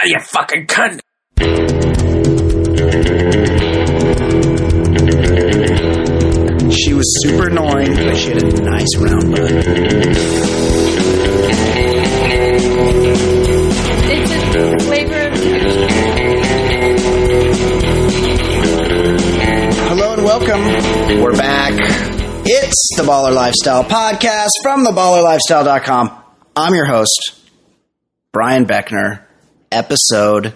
Ah, you fucking cunt. She was super annoying, but she had a nice round butt. It's a flavor of Hello and welcome. We're back. It's the Baller Lifestyle Podcast from theballerlifestyle.com. I'm your host, Brian Beckner, episode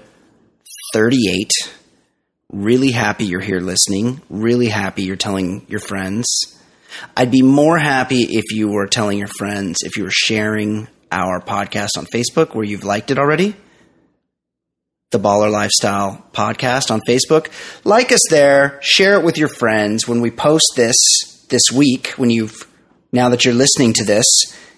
38. Really happy you're here listening. Really happy you're telling your friends. I'd be more happy if you were telling your friends, if you were sharing our podcast on Facebook where you've liked it already. The Baller Lifestyle podcast on Facebook. Like us there, share it with your friends when we post this this week when you've now that you're listening to this,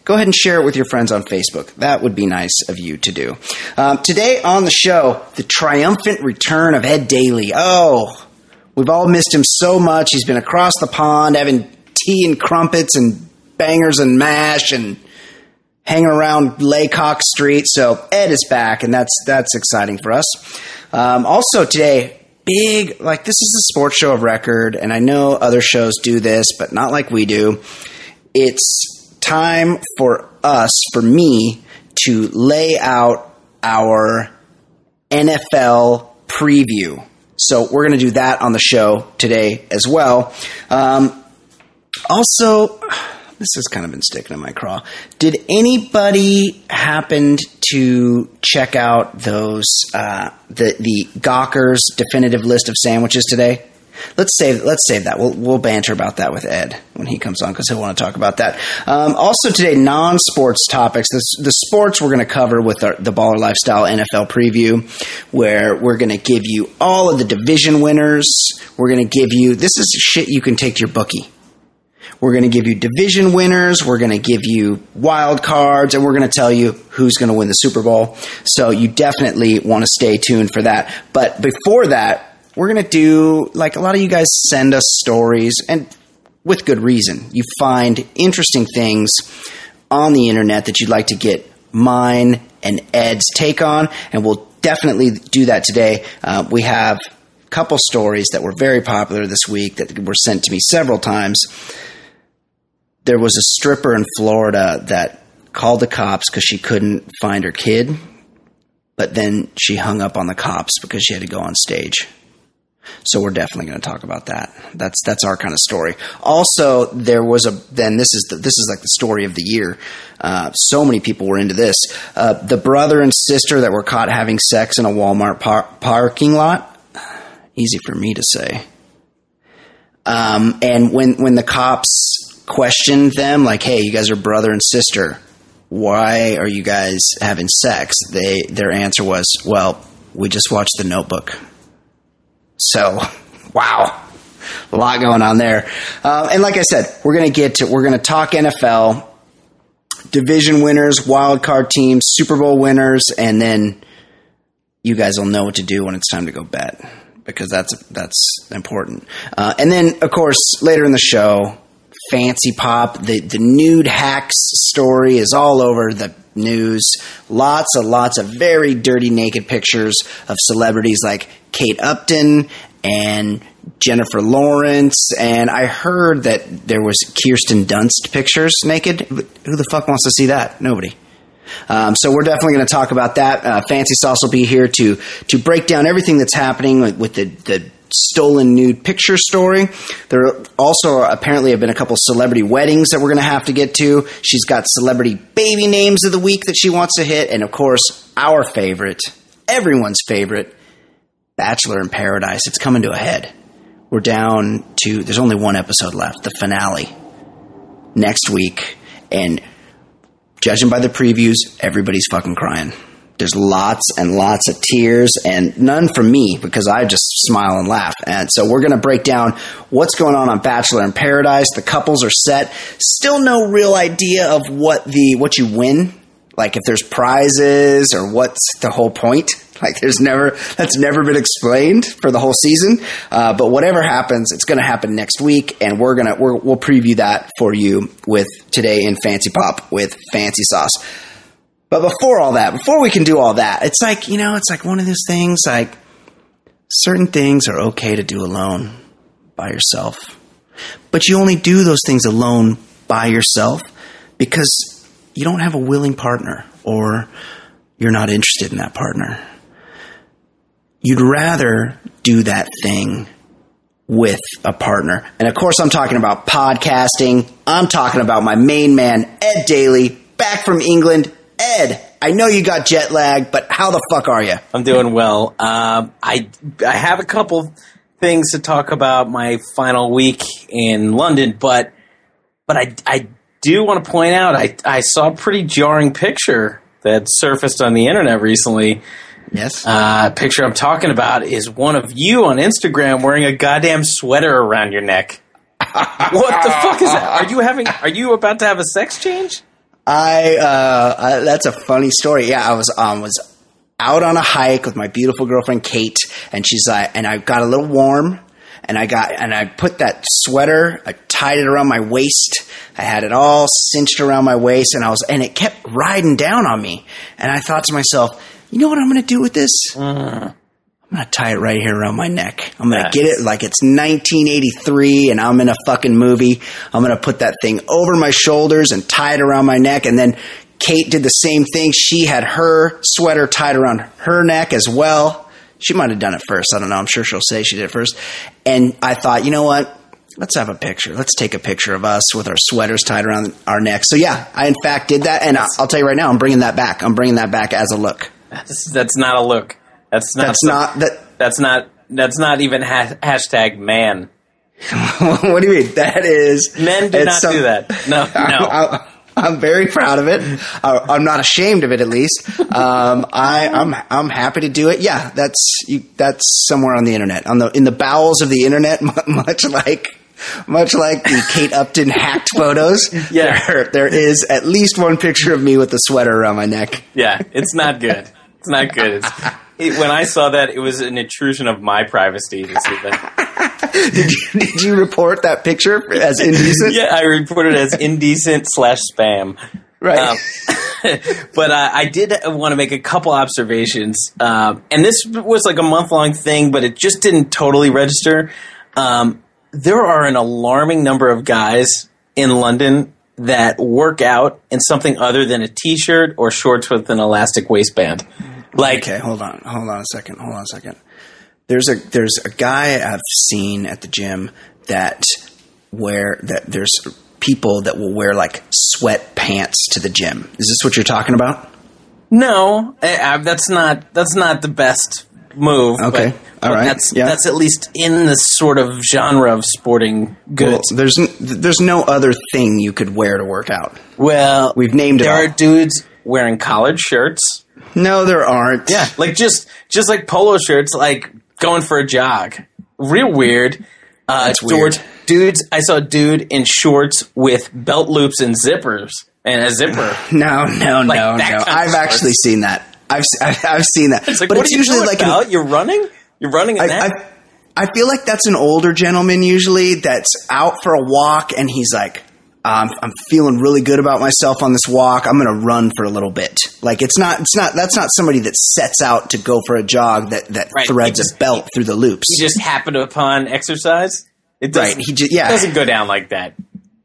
go ahead and share it with your friends on Facebook. That would be nice of you to do. Um, today on the show, the triumphant return of Ed Daly. Oh, we've all missed him so much. He's been across the pond having tea and crumpets and bangers and mash and hanging around Laycock Street. So Ed is back, and that's that's exciting for us. Um, also today, big like this is a sports show of record, and I know other shows do this, but not like we do. It's time for us, for me, to lay out our NFL preview. So we're going to do that on the show today as well. Um, also, this has kind of been sticking in my craw. Did anybody happen to check out those uh, the the Gawker's definitive list of sandwiches today? Let's save let's save that. We'll we'll banter about that with Ed when he comes on because he'll want to talk about that. Um, also today, non sports topics. The, the sports we're going to cover with our, the Baller Lifestyle NFL preview, where we're going to give you all of the division winners. We're going to give you this is shit you can take to your bookie. We're going to give you division winners. We're going to give you wild cards, and we're going to tell you who's going to win the Super Bowl. So you definitely want to stay tuned for that. But before that, we're going to do like a lot of you guys send us stories, and with good reason. You find interesting things on the internet that you'd like to get mine and Ed's take on, and we'll definitely do that today. Uh, we have a couple stories that were very popular this week that were sent to me several times there was a stripper in Florida that called the cops because she couldn't find her kid, but then she hung up on the cops because she had to go on stage. So we're definitely going to talk about that. That's that's our kind of story. Also, there was a then this is the, this is like the story of the year. Uh, so many people were into this. Uh, the brother and sister that were caught having sex in a Walmart par- parking lot. Easy for me to say. Um, and when when the cops questioned them, like, "Hey, you guys are brother and sister. Why are you guys having sex?" They their answer was, "Well, we just watched The Notebook." So, wow, a lot going on there. Uh, and like I said, we're gonna get to we're gonna talk NFL division winners, wild card teams, Super Bowl winners, and then you guys will know what to do when it's time to go bet because that's that's important. Uh, and then, of course, later in the show, Fancy Pop, the the nude hacks story is all over the news. Lots and lots of very dirty naked pictures of celebrities like Kate Upton and Jennifer Lawrence, and I heard that there was Kirsten Dunst pictures naked. Who the fuck wants to see that? Nobody. Um, so we're definitely going to talk about that. Uh, Fancy Sauce will be here to to break down everything that's happening with, with the, the stolen nude picture story. There also apparently have been a couple celebrity weddings that we're going to have to get to. She's got celebrity baby names of the week that she wants to hit, and of course, our favorite, everyone's favorite, Bachelor in Paradise. It's coming to a head. We're down to there's only one episode left, the finale next week, and judging by the previews, everybody's fucking crying. There's lots and lots of tears, and none from me because I just smile and laugh. And so we're going to break down what's going on on Bachelor in Paradise. The couples are set. Still no real idea of what the what you win, like if there's prizes or what's the whole point. Like there's never that's never been explained for the whole season. Uh, but whatever happens, it's going to happen next week, and we're gonna we're, we'll preview that for you with today in Fancy Pop with Fancy Sauce. But before all that, before we can do all that, it's like, you know, it's like one of those things like certain things are okay to do alone by yourself. But you only do those things alone by yourself because you don't have a willing partner or you're not interested in that partner. You'd rather do that thing with a partner. And of course, I'm talking about podcasting. I'm talking about my main man, Ed Daly, back from England. Ed, I know you got jet lag, but how the fuck are you? I'm doing well. Um, I I have a couple things to talk about my final week in London, but but I I do want to point out I I saw a pretty jarring picture that surfaced on the internet recently. Yes. Uh, picture I'm talking about is one of you on Instagram wearing a goddamn sweater around your neck. what the fuck is that? Are you having? Are you about to have a sex change? I, uh, I that's a funny story. Yeah, I was um was out on a hike with my beautiful girlfriend Kate, and she's like, and I got a little warm, and I got and I put that sweater, I tied it around my waist, I had it all cinched around my waist, and I was and it kept riding down on me, and I thought to myself, you know what I'm going to do with this? I'm gonna tie it right here around my neck. I'm gonna Nice. get it like it's 1983 and I'm in a fucking movie. I'm gonna put that thing over my shoulders and tie it around my neck. And then Kate did the same thing. She had her sweater tied around her neck as well. She might have done it first. I don't know. I'm sure she'll say she did it first. And I thought, you know what? Let's have a picture. Let's take a picture of us with our sweaters tied around our necks. So yeah, I in fact did that. And I'll tell you right now, I'm bringing that back. I'm bringing that back as a look. That's, that's not a look. That's not. That's some- not that. That's not. That's not even ha- hashtag man. what do you mean? That is Men do not some- do that. No, no. I'm, I'm very proud of it. I- I'm not ashamed of it, at least. Um, I, I'm I'm happy to do it. Yeah, that's you, that's somewhere on the internet, on the in the bowels of the internet, much like much like the Kate Upton hacked photos. Yeah. there, there is at least one picture of me with a sweater around my neck. Yeah, it's not good. It's not good. It's, it, when I saw that, it was an intrusion of my privacy to see that. Did you, did you report that picture as indecent? Yeah, I reported it as indecent slash spam. Right. Um, but uh, I did want to make a couple observations, um, and this was like a month long thing, but it just didn't totally register. Um, there are an alarming number of guys in London that work out in something other than a t shirt or shorts with an elastic waistband. Like, Okay, hold on, hold on a second, hold on a second. There's a there's a guy I've seen at the gym that wear that there's people that will wear like sweat pants to the gym. Is this what you're talking about? No, eh, I, I, that's not that's not the best move. Okay. but, All but right. That's Yeah. that's at least in the sort of genre of sporting Well, goods. there's n- there's no other thing you could wear to work out. Well, We've named it There are dudes wearing collared shirts. No, there aren't. Yeah, like just just like polo shirts, like going for a jog. Real weird. Uh, That's George, weird. dudes. I saw a dude in shorts with belt loops and zippers and a zipper. No, no, Like no, no. I've actually seen that. I've I've seen that. It's like, but it's usually like an- You're running. You're running in I, that. I, I feel like that's an older gentleman usually that's out for a walk and he's like, um, I'm feeling really good about myself on this walk. I'm going to run for a little bit. Like it's not, it's not, that's not somebody that sets out to go for a jog that, that Right, threads just- a belt through the loops. you just happen upon exercise. It doesn't, Right, he just, yeah. it doesn't go down like that.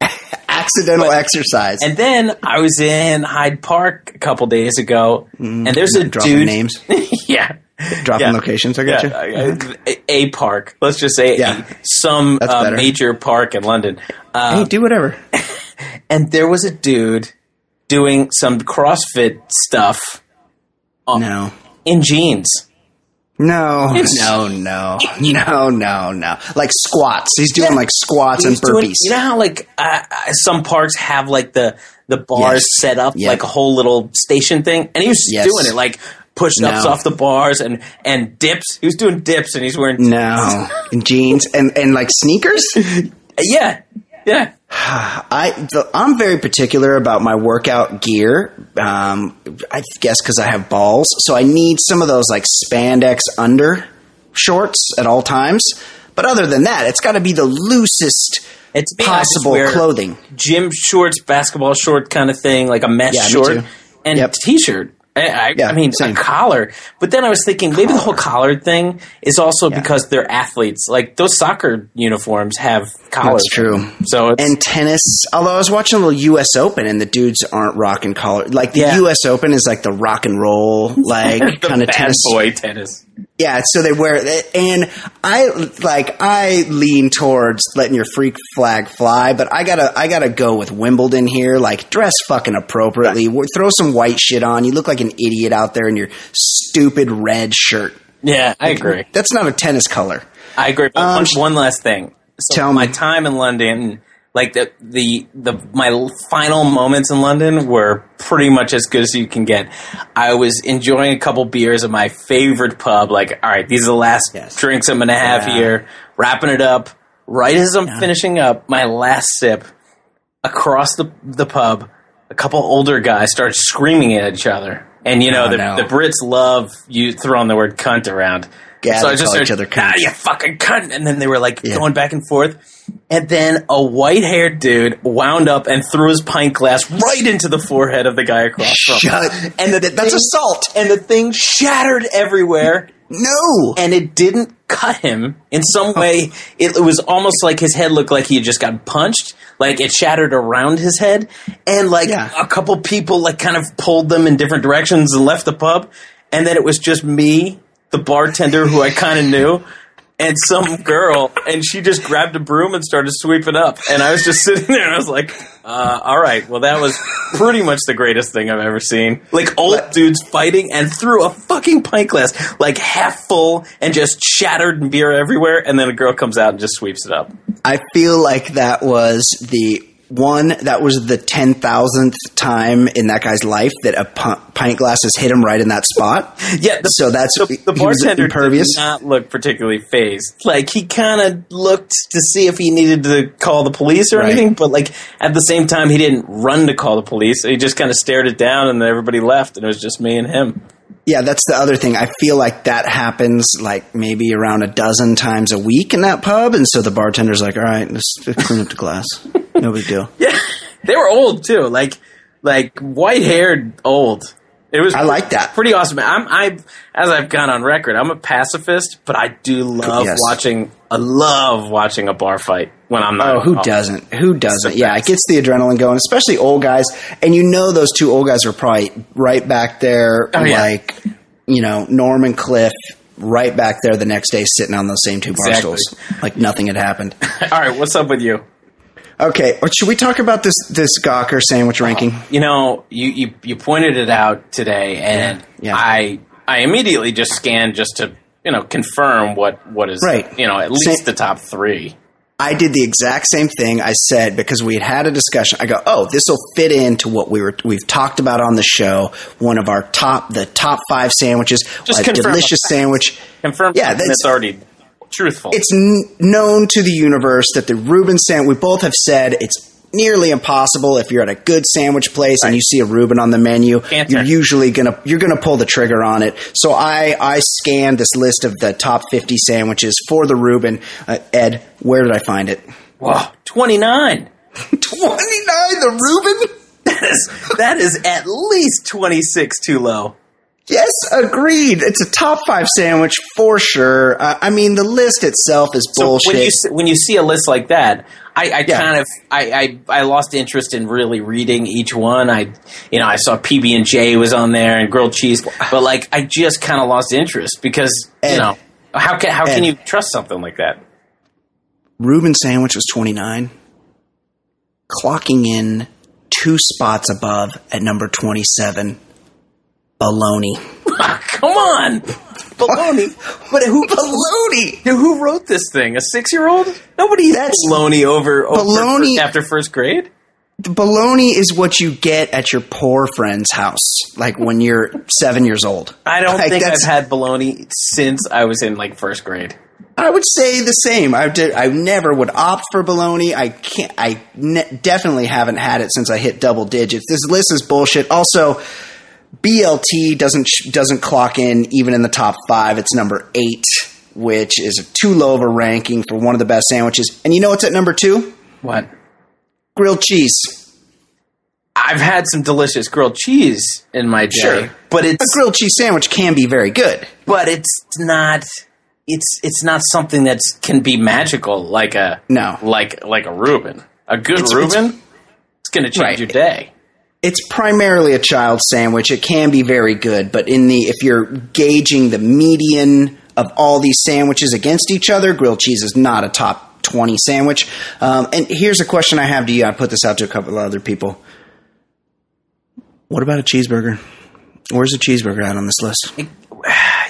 Accidental but- exercise. And then I was in Hyde Park a couple days ago, and there's a Mm, dude. names, yeah, dropping Yeah. locations. I got yeah, you. uh, a, a park. Let's just say Yeah. a, some uh, major park in London. Uh, Hey, do whatever. and there was a dude doing some CrossFit stuff No. in jeans. No, no, no, no, no, no. Like squats. He's doing Yeah. like squats and was doing- burpees. you know how like uh, some parks have like the the bars Yes. set up like a whole little station thing, and he was Yes. doing it like push ups No. off the bars and and dips. He was doing dips, and he's wearing No, jeans and and like sneakers. yeah, yeah. I the, I'm very particular about my workout gear. Um, I guess because I have balls, so I need some of those like spandex under shorts at all times. But other than that, it's got to be the loosest It's me, I just possible clothing. gym shorts, basketball short kind of thing, like a mesh Yeah, short. and Yep. t-shirt. I, Yeah, I mean, same. a collar. But then I was thinking maybe the whole collar thing is also because they're athletes. Like those soccer uniforms have collars. That's true. So it's, And tennis, although I was watching a little U.S. Open and the dudes aren't rocking collar. Like the Yeah. U.S. Open is like the rock and roll, like kind of tennis. boy tennis. Yeah, so they wear it, and I like I lean towards letting your freak flag fly, but I gotta I gotta go with Wimbledon here. Like dress fucking appropriately, W- throw some white shit on. You look like an idiot out there in your stupid red shirt. Yeah, I agree. That's not a tennis color. I agree. But Um, one, one last thing. So tell my me. time in London, like the, the the my final moments in London were pretty much as good as you can get. I was enjoying a couple beers at my favorite pub. Like, all right, these are the last Yes. drinks I'm gonna have Yeah. here. Wrapping it up. Right as I'm finishing up my last sip, across the the pub, a couple older guys start screaming at each other. And you know Oh, the, no. the Brits love you throwing the word cunt around. Yeah, so I just call each other cunts. ah, you fucking cunt, and then they were like Yeah. going back and forth, and then a white-haired dude wound up and threw his pint glass right into the forehead of the guy across from. him. Shut. And the That's thing- assault. and the thing shattered everywhere No. and it didn't cut him in some way. It, it was almost like his head looked like he had just gotten punched. Like it shattered around his head, and like Yeah. a couple people like kind of pulled them in different directions and left the pub. And then it was just me, the bartender who I kind of knew, and some girl, and she just grabbed a broom and started sweeping up. And I was just sitting there, and I was like, uh, "All right, well, that was pretty much the greatest thing I've ever seen." Like old dudes fighting and threw a fucking pint glass, like half full, and just shattered and beer everywhere. And then a girl comes out and just sweeps it up. I feel like that was the one that was the 10,000th time in that guy's life that a pint glass has hit him right in that spot. Yeah, the, So that's- the, the bartender impervious? did not look particularly phased. Like he kind of looked to see if he needed to call the police or Right. anything, but like at the same time, he didn't run to call the police. He just kind of stared it down, and then everybody left, and it was just me and him. Yeah, that's the other thing. I feel like that happens like maybe around a dozen times a week in that pub. And so the bartender's like, all right, let's clean up the glass. No big deal. Yeah, they were old too, like like white haired old. It was I like that. pretty awesome. I'm I as I've gone on record, I'm a pacifist, but I do love Yes. watching. I love watching a bar fight when I'm not. Oh, who involved. doesn't? Who doesn't? Yeah, it gets the adrenaline going, especially old guys. And you know those two old guys are probably right back there, Oh, yeah. like you know Norman Cliff, right back there the next day, sitting on those same two bar Exactly. stools, like nothing had happened. All right, what's up with you? Okay, or should we talk about this this Gawker sandwich uh, ranking? You know, you, you you pointed it out today, and Yeah. I I immediately just scanned just to you know confirm what what is Right. You know, at least the top three. I did the exact same thing. I said because we had had a discussion. I go, oh, this will fit into what we were we've talked about on the show. One of our top the top five sandwiches, Just a delicious sandwich. Confirm. Yeah, that's already truthful. It's n- known to the universe that the Reuben sandwich. We both have said it's nearly impossible if you're at a good sandwich place and you see a Reuben on the menu. You're usually gonna you're gonna pull the trigger on it. So I I scanned this list of the top 50 sandwiches for the Reuben. Uh, Ed, where did I find it? Whoa, twenty nine. 29 the Reuben. That is that is at least twenty six too low. Yes, agreed. It's a top five sandwich for sure. Uh, I mean, the list itself is So bullshit. when you see- when you see a list like that, I, I Yeah. kind of I, I I lost interest in really reading each one. I you know I saw PB and J was on there and grilled cheese, but like I just kind of lost interest because Ed. you know how can how Ed. can you trust something like that? Reuben sandwich was 29, clocking in two spots above at number 27, bologna. Come on, baloney. But who Bologna! who wrote this thing? A six year old? Nobody That's- baloney over, over Bologna- after first grade. The bologna is what you get at your poor friend's house, like when you're seven years old. I don't Like, think I've had bologna since I was in like first grade. I would say the same. I did. I never would opt for bologna. I can't. I ne- definitely haven't had it since I hit double digits. This list is bullshit. Also, BLT doesn't doesn't clock in even in the top five. It's number eight, which is too low of a ranking for one of the best sandwiches. And you know what's at number two? What? Grilled cheese. I've had some delicious grilled cheese in my day, Sure. but it's A grilled cheese sandwich can be very good. but it's not it's it's not something that can be magical like a No. like like a Reuben. A good It's- Reuben, it's- it's, going to change Right. your day. It's primarily a child sandwich. It can be very good, but in the if you're gauging the median of all these sandwiches against each other, grilled cheese is not a top twenty sandwich. Um, and here's a question I have to you. I put this out to a couple of other people. What about a cheeseburger? Where's a cheeseburger at on this list?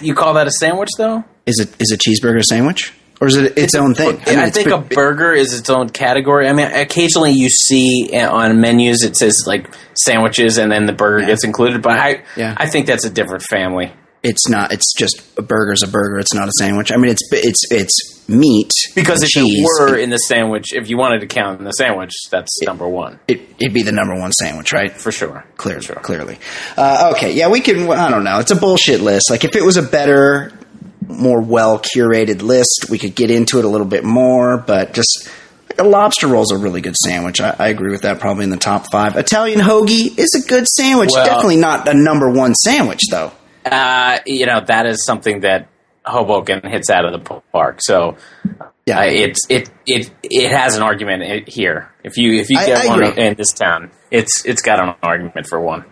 You call that a sandwich though? Is it is a cheeseburger a sandwich, or is it its own thing? I, mean, it's think a burger is its own category. I mean, occasionally you see uh, on menus it says like sandwiches, and then the burger gets included. But I, Yeah. I think that's a different family it's not. It's just a burger's a burger. It's not a sandwich. I mean, it's it's it's meat because if cheese. it were in the sandwich, if you wanted to count in the sandwich, that's number one it, it'd be the number one sandwich, right? for sure. Clear, clearly. Uh, okay, yeah, we can. I don't know. It's a bullshit list. Like if it was a better, more well curated list, we could get into it a little bit more. But just like a lobster roll is a really good sandwich. I, I agree with that. Probably in the top five. Italian hoagie is a good sandwich. Well- Definitely not a number one sandwich though. Uh, you know that is something that Hoboken hits out of the park. So Yeah, uh, it's it it it has an argument here. If you if you I- get I one agree. in this town, it's it's got an argument for one.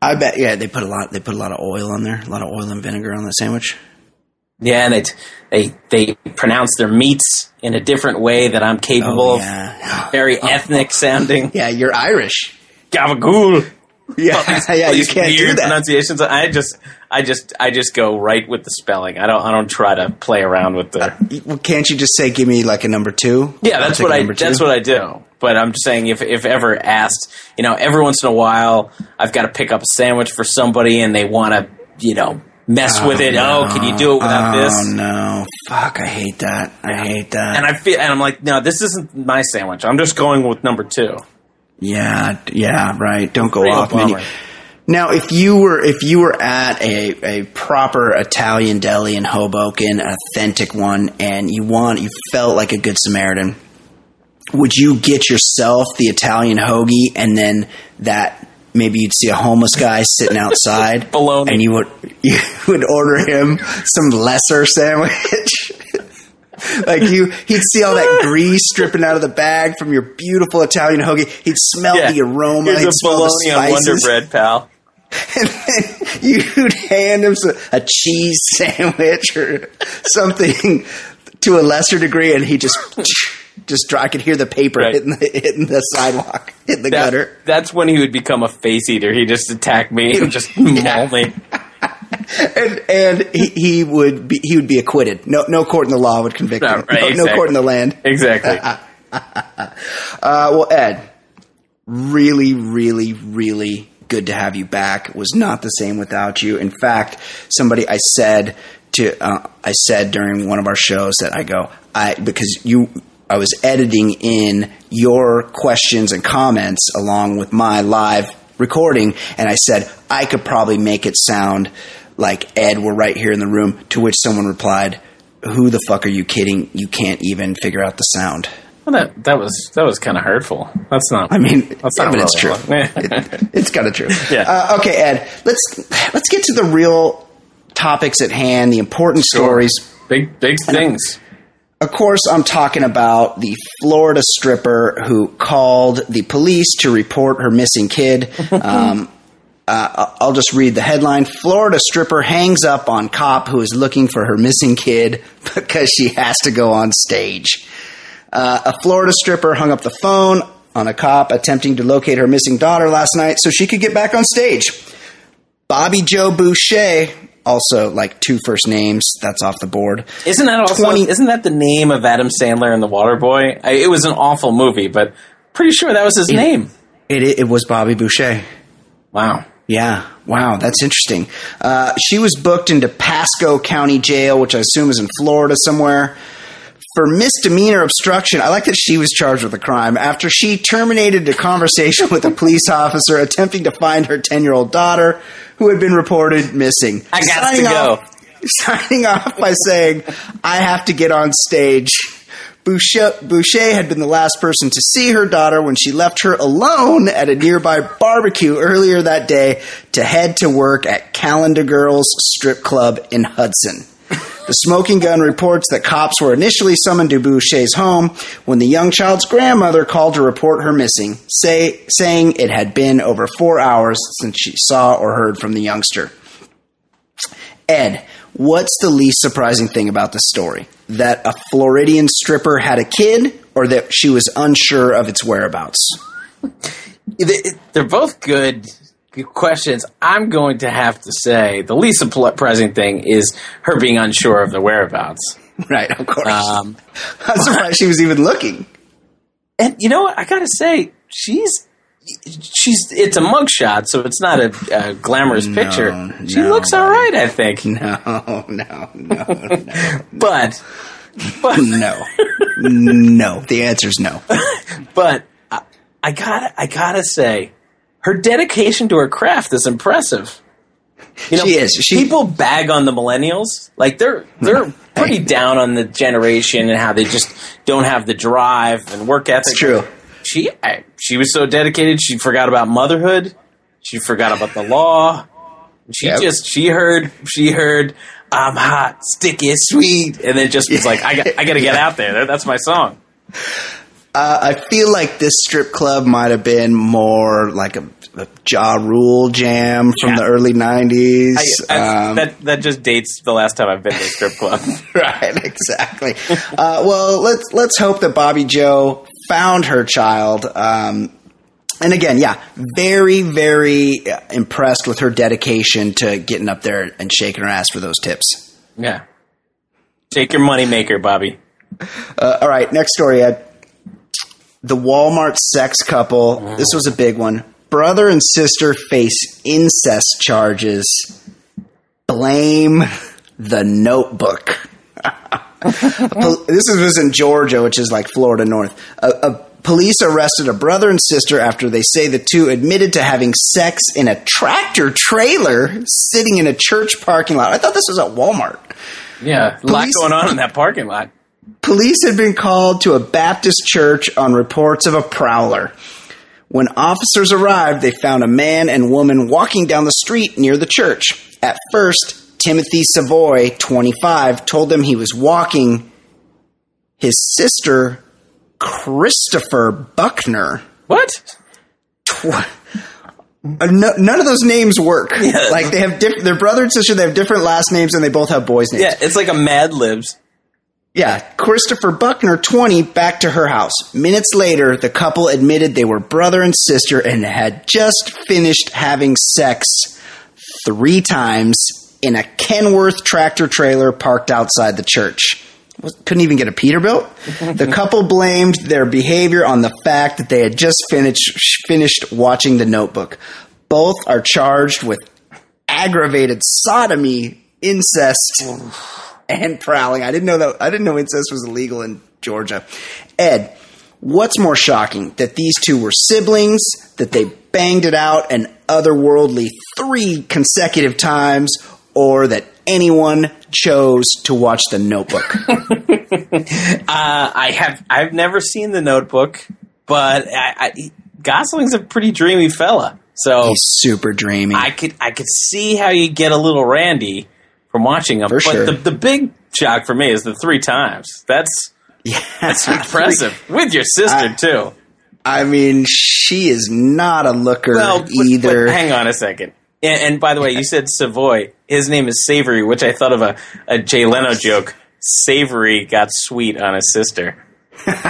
I bet. Yeah, they put a lot. They put a lot of oil on there. A lot of oil and vinegar on the sandwich. Yeah, and it, they they pronounce their meats in a different way that I'm capable Oh, of. yeah. Very oh. ethnic sounding. Yeah, you're Irish. Gabagool. Yeah, yeah, you can't do that. pronunciations. I just, I just, I just go right with the spelling. I don't, I don't try to play around with the. Uh, well, can't you just say, "Give me like a number two? Yeah, that's what I. That's what I do. But I'm just saying, if if ever asked, you know, every once in a while, I've got to pick up a sandwich for somebody, and they want to, you know, mess with it. Oh, can you do it without oh, this? no, fuck! I hate that. I hate that. And I feel, and I'm like, no, this isn't my sandwich. I'm just going with number two. yeah, yeah, right. Don't go Real off menu. Now, if you were if you were at a, a proper Italian deli in Hoboken, an authentic one, and you want you felt like a good Samaritan, would you get yourself the Italian hoagie and then that maybe you'd see a homeless guy sitting outside Baloney. and you would you would order him some lesser sandwich. Like you he'd see all that grease dripping out of the bag from your beautiful Italian hoagie. He'd smell the aroma. Here's he'd a smell the bologna on Wonder Bread, pal. and then you'd hand him some, a cheese sandwich or something to a lesser degree, and he just just I could hear the paper Right. hitting the hitting the sidewalk, hitting the That- gutter, that's when he would become a face eater. He just attack me and just maul me. and and he, he would be he would be acquitted. No no court in the law would convict him. right, no, no court in the land. Exactly. Uh, well, Ed, really, really, really good to have you back. It was not the same without you. In fact, somebody I said to uh, I said during one of our shows that I go I because you I was editing in your questions and comments along with my live recording, and I said I could probably make it sound like Ed were right here in the room. To which someone replied. Who the fuck are you kidding? You can't even figure out the sound. Well, that that was that was kind of hurtful. That's not. I mean, that's yeah, not but it's true. It- it's kind of true. Yeah. Uh, okay, Ed. Let's let's get to the real topics at hand, the important stories. big big things. Of course, I'm talking about the Florida stripper who called the police to report her missing kid. Um, uh, I'll just read the headline. Florida stripper hangs up on cop who is looking for her missing kid because she has to go on stage. Uh, a Florida stripper hung up the phone on a cop attempting to locate her missing daughter last night so she could get back on stage. Bobby Joe Boucher, also like two first names, that's off the board. Isn't that also 20 isn't that the name of Adam Sandler and the Waterboy? I, it was an awful movie, but pretty sure that was his name. It, it, it was Bobby Boucher. Wow. Yeah. Wow. That's interesting. Uh, she was booked into Pasco County Jail, which I assume is in Florida somewhere, for misdemeanor obstruction. I like that she was charged with a crime after she terminated a conversation with a police officer attempting to find her 10 year old daughter who had been reported missing. I got Signing to go. off- signing off by saying, I have to get on stage Boucher, Boucher had been the last person to see her daughter when she left her alone at a nearby barbecue earlier that day to head to work at Calendar Girls Strip Club in Hudson. The smoking gun reports that cops were initially summoned to Boucher's home when the young child's grandmother called to report her missing, say, saying it had been over four hours since she saw or heard from the youngster. Ed, what's the least surprising thing about the story? That a Floridian stripper had a kid, or that she was unsure of its whereabouts? They- They're both good questions. I'm going to have to say the least surprising thing is her being unsure of the whereabouts. Right, of course. Um, I'm surprised she was even looking. and you know what? I gotta say, she's she's it's a mugshot, so it's not a, a glamorous No, picture. She no, looks all right, I think. No, no, no, no, But but no. No. The answer's no. but I, I gotta I gotta say, her dedication to her craft is impressive. You know, She is. She- people bag on the millennials, like they're they're pretty down on the generation and how they just don't have the drive and work ethic. It's true. She I, she was so dedicated, she forgot about motherhood. She forgot about the law. She Yep. just she heard she heard I'm hot, sticky, sweet, and then just was like, I got I got to get out there. That's my song. Uh, I feel like this strip club might have been more like a, a Ja Rule jam from Yeah. the early 90s. I, I, Um, that that just dates the last time I've been to a strip club. right, exactly. uh, well, let's let's hope that Bobby Joe found her child. Um, and again, yeah, very, very impressed with her dedication to getting up there and shaking her ass for those tips. yeah, take your money maker, Bobby. Uh, all right, next story, Ed. The Walmart sex couple. This was a big one. Brother and sister face incest charges. Blame the notebook. This is- was in Georgia, which is like Florida North. A, a police arrested a brother and sister after they say the two admitted to having sex in a tractor trailer sitting in a church parking lot. I thought this was at Walmart. Yeah, a lot going on in that parking lot. Police had been called to a Baptist church on reports of a prowler. When officers arrived, they found a man and woman walking down the street near the church. At first, Timothy Savoy, 25, told them he was walking his sister, Christopher Buckner. What? Tw- Uh, no, none of those names work. Like they have diff- their brother and sister. They have different last names, and they both have boys' names. Yeah, it's like a Mad Libs. Yeah, Christopher Buckner, 20, back to her house. Minutes later, the couple admitted they were brother and sister and had just finished having sex three times in a Kenworth tractor trailer parked outside the church. Couldn't even get a Peterbilt. The couple blamed their behavior on the fact that they had just finished finished watching The Notebook. Both are charged with aggravated sodomy, incest, and prowling. I didn't know that. I didn't know incest was illegal in Georgia. Ed, what's more shocking that these two were siblings, that they banged it out an otherworldly three consecutive times, or that anyone chose to watch The Notebook? Uh, I have I've never seen the Notebook, but I, I, Gosling's a pretty dreamy fella, so He's super dreamy. I could I could see how you get a little randy from watching them. For but sure. the the big shock for me is the three times. That's yeah, that's impressive with your sister I- too. I mean, she is not a looker Well, but- either. but hang on a second. And, and by the way, you said Savoy. His name is Savory, which I thought of a, a Jay Leno joke. Savory got sweet on his sister. Good one.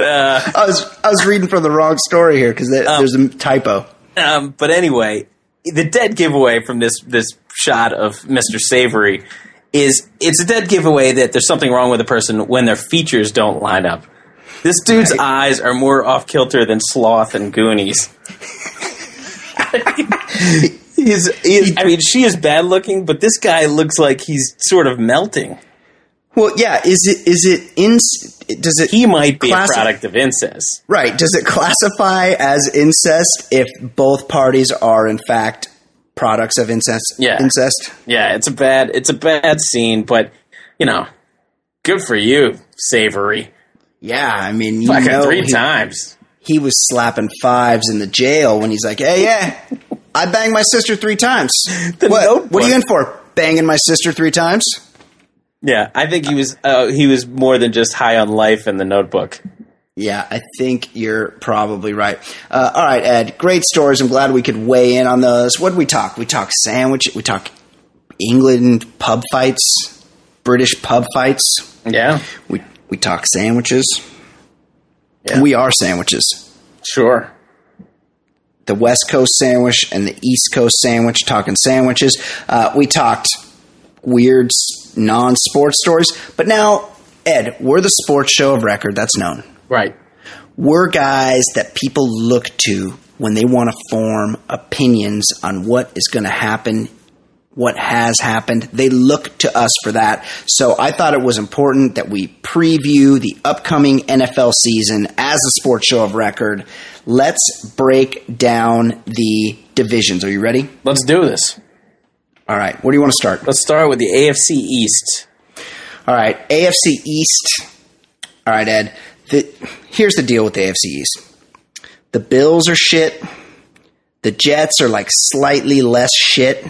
Uh, I was I was reading from the wrong story here because there's a typo. Um, but anyway, the dead giveaway from this this shot of Mr. Savory is it's a dead giveaway that there's something wrong with a person when their features don't line up. This dude's Right. eyes are more off kilter than Sloth and Goonies. he's, he's, I mean, she is bad looking, but this guy looks like he's sort of melting. Well, yeah. Is it is it in? Does it He might be Classic. a product of incest. right? Does it classify as incest if both parties are in fact products of incest? Yeah. incest. Yeah, it's a bad it's a bad scene, but you know, Good for you, Savory. Yeah, I mean, you Fucking know, three he, times. he was slapping fives in the jail when he's like, "Hey, yeah, I banged my sister three times. What? What are you in for? Banging my sister three times? Yeah, I think he was. Uh, he was more than just high on life in the Notebook. Yeah, I think you're probably right. Uh, all right, Ed. Great stories. I'm glad we could weigh in on those. What did we talk? We talk sandwich. We talk England pub fights, British pub fights. Yeah, We we talk sandwiches. Yeah. We are sandwiches. sure. The West Coast sandwich and the East Coast sandwich. Talking sandwiches. Uh, we talked weird non sports stories. But now, Ed, we're the sports show of record. That's known. Right. we're guys that people look to when they want to form opinions on what is going to happen, what has happened. They look to us for that. So I thought it was important that we preview the upcoming NFL season as a sports show of record. Let's break down the divisions. Are you ready? Let's do this. All right. Where do you want to start? Let's start with the AFC East. All right, AFC East. All right, Ed. The, here's the deal with the AFC East. The Bills are shit. The Jets are like slightly less shit,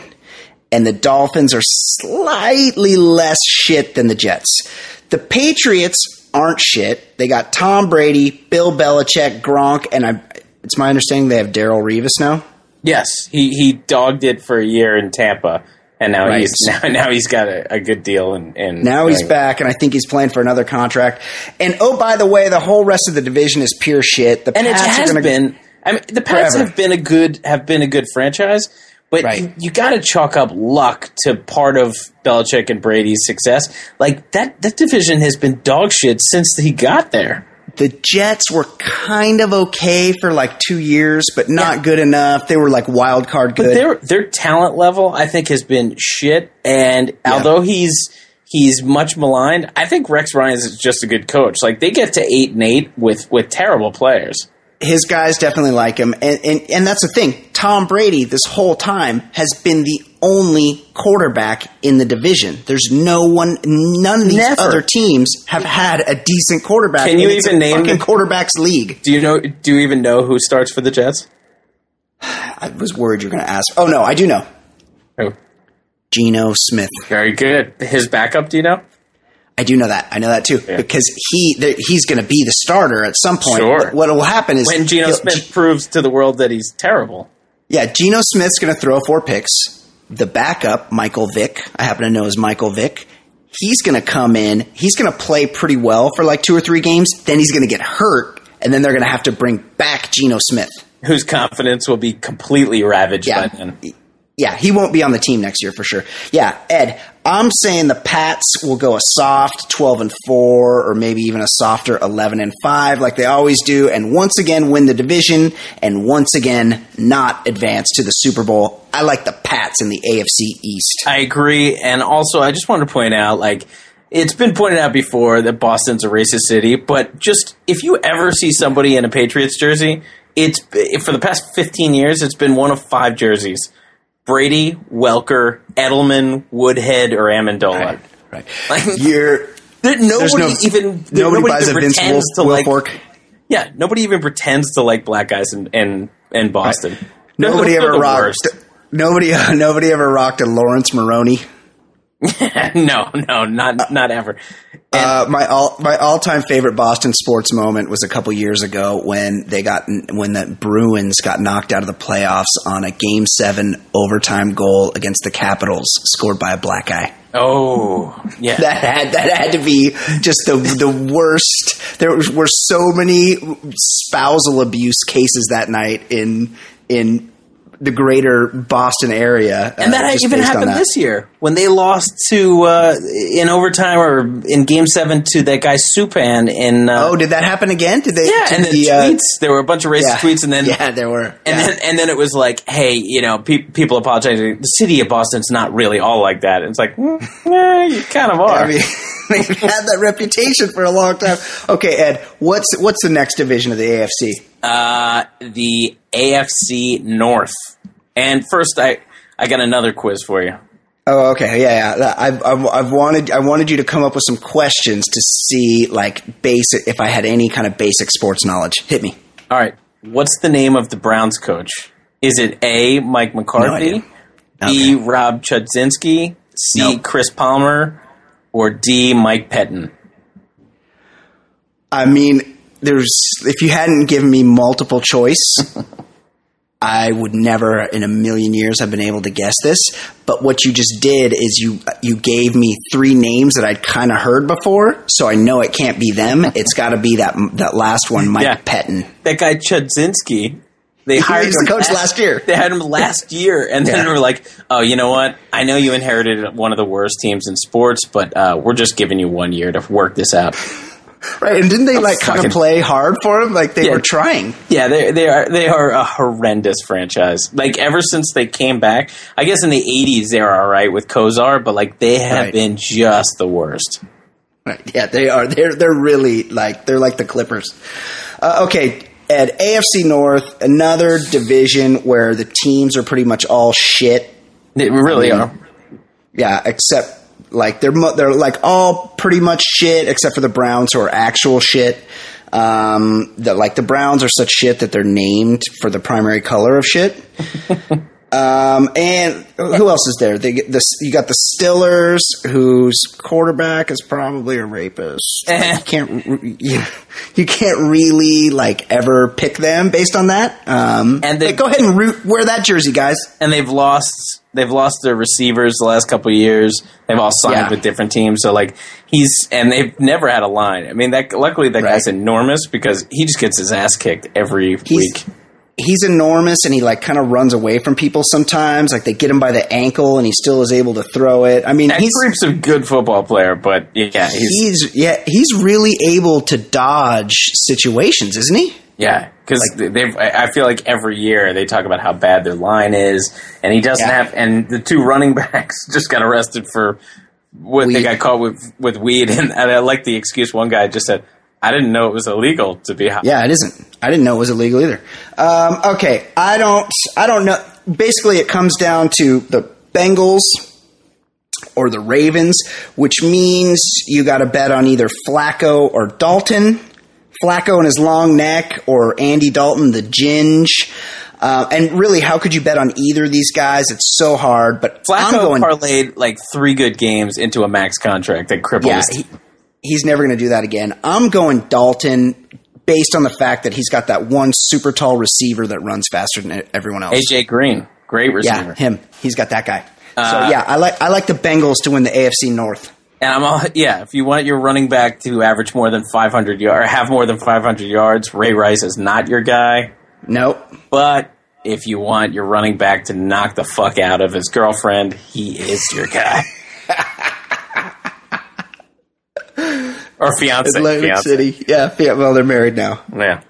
and the Dolphins are slightly less shit than the Jets. The Patriots aren't shit. They got Tom Brady, Bill Belichick, Gronk, and I. It's my understanding they have Darrelle Revis now. Yes, he he dogged it for a year in Tampa, and now Right. he's now, now he's got a, a good deal. And, Now he's back, and I think he's playing for another contract. And oh, by the way, the whole rest of the division is pure shit. The and it Pats are has gonna- been. I mean, the Pats Forever. have been a good have been a good franchise, but Right. you, you got to chalk up luck to part of Belichick and Brady's success. Like that that division has been dog shit since he got there. The Jets were kind of okay for like two years, but not Yeah. good enough. They were like wild card But good. their their talent level, I think, has been shit. And although he's he's much maligned, I think Rex Ryan is just a good coach. Like they get to eight and eight with with terrible players. His guys definitely like him, and, and and that's the thing. Tom Brady this whole time has been the only quarterback in the division. There's no one, none of these Never. other teams have had a decent quarterback. Can you and it's even a name fucking the- quarterbacks league? Do you know? Do you even know who starts for the Jets? I was worried you're going to ask. Oh no, I do know. Oh, Geno Smith. very good. His backup. Do you know? I do know that. I know that too because he there- he's going to be the starter at some point. Sure. What will happen is When Geno Smith proves to the world that he's terrible. Yeah, Geno Smith's going to throw four picks. The backup, Michael Vick, I happen to know is Michael Vick. He's going to come in. He's going to play pretty well for like two or three games. Then he's going to get hurt, and then they're going to have to bring back Geno Smith. Whose confidence will be completely ravaged Yeah. by then. Yeah, he won't be on the team next year for sure. Yeah, Ed, I'm saying the Pats will go a soft 12 and 4 or maybe even a softer 11 and 5 like they always do and once again win the division and once again not advance to the Super Bowl. I like the Pats in the AFC East. I agree, and also I just wanted to point out, like it's been pointed out before that Boston's a racist city, but just if you ever see somebody in a Patriots jersey, it's for the past fifteen years, it's been one of five jerseys: Brady, Welker, Edelman, Woodhead, or Amendola. Right. Like, You're there, nobody no- even there- nobody, buys a even Vince pretends Wolf, to like. Wilfork. Yeah, nobody even pretends to like black guys in in, in Boston. They're- Nobody ever rocked. worst. Nobody, nobody ever rocked a Laurence Maroney. no, no, not not ever. Uh, my all my all time favorite Boston sports moment was a couple years ago when they got when the Bruins got knocked out of the playoffs on a Game Seven overtime goal against the Capitals, scored by a black guy. Oh, yeah. That had that had to be just the the worst. There were so many spousal abuse cases that night in in the greater Boston area, and uh, that just even happened that. this year when they lost to uh, in overtime or in Game Seven to that guy Subban in. Uh, Oh, did that happen again? Did they? yeah, and the, the, uh, tweets. There were a bunch of racist yeah, tweets, and then yeah, there were. And yeah. then, and then it was like, hey, you know, pe- people apologizing. The city of Boston's not really all like that. And it's like, mm, eh, you kind of are. I mean, they've had that reputation for a long time. Okay, Ed, what's what's the next division of the AFC? Uh, the AFC North. And first, I I got another quiz for you. Oh, okay, yeah, yeah. I've, I've, I've wanted I wanted you to come up with some questions to see like basic if I had any kind of basic sports knowledge. Hit me. All right. What's the name of the Browns coach? Is it A. Mike McCarthy, idea. B. Okay. Rob Chudzinski, C. Nope. Chris Palmer, or D. Mike Pettine? I mean, there's if you hadn't given me multiple choice, I would never in a million years have been able to guess this. But what you just did is you you gave me three names that I'd kind of heard before, so I know it can't be them. It's got to be that that last one, Mike Yeah. Pettine. That guy Chudzinski. They He hired him the coach last year. They had him last year, and then Yeah. were like, "Oh, you know what? I know you inherited one of the worst teams in sports, but uh, we're just giving you one year to work this out." Right, and didn't they like kind of play hard for him? Like they Yeah. were trying. Yeah, they they are they are a horrendous franchise. Like ever since they came back, I guess in the '80s they were all right with Kosar, but like they have Right. been just the worst. Right. Yeah, they are. They're they're really like they're like the Clippers. Uh, okay, at AFC North, another division where the teams are pretty much all shit. They really I mean, are. Yeah, except like they're mo- they're like all pretty much shit except for the Browns who are actual shit. Um, that like the Browns are such shit that they're named for the primary color of shit. um, and who else is there? They get this. You got the Stillers, whose quarterback is probably a rapist. Eh. you can't you, you can't really like ever pick them based on that. Um, And they- like, go ahead and root, wear that jersey, guys. and they've lost they've lost their receivers the last couple of years. They've all signed Yeah. with different teams, so like he's and they've never had a line. I mean, that luckily that Right. guy's enormous because he just gets his ass kicked every week. he's enormous and he like kind of runs away from people sometimes. Like they get him by the ankle and he still is able to throw it. I mean, That he's Creep's a good football player, but yeah, he's, he's yeah he's really able to dodge situations, isn't he? yeah. Because they've, I I feel like every year they talk about how bad their line is, and he doesn't Yeah. have. And the two running backs just got arrested for what they got caught with with weed, and, and I like the excuse. One guy just said, "I didn't know it was illegal to be high." Yeah, it isn't. I didn't know it was illegal either. Um, okay, I don't. I don't know. Basically, it comes down to the Bengals or the Ravens, which means you got to bet on either Flacco or Dalton. Flacco and his long neck, or Andy Dalton, the ginge. Uh, and really, how could you bet on either of these guys? It's so hard. But Flacco going. parlayed like three good games into a max contract that crippled yeah, his he, he's never going to do that again. I'm going Dalton based on the fact that he's got that one super tall receiver that runs faster than everyone else. AJ Green, great receiver. Yeah, him. He's got that guy. Uh, so yeah, I like I like the Bengals to win the AFC North. And I'm all, yeah, if you want your running back to average more than 500 yards, or have more than 500 yards, Ray Rice is not your guy. Nope. But if you want your running back to knock the fuck out of his girlfriend, he is your guy. or fiance. Atlantic fiance. City. Yeah, yeah. Well, they're married now. Yeah.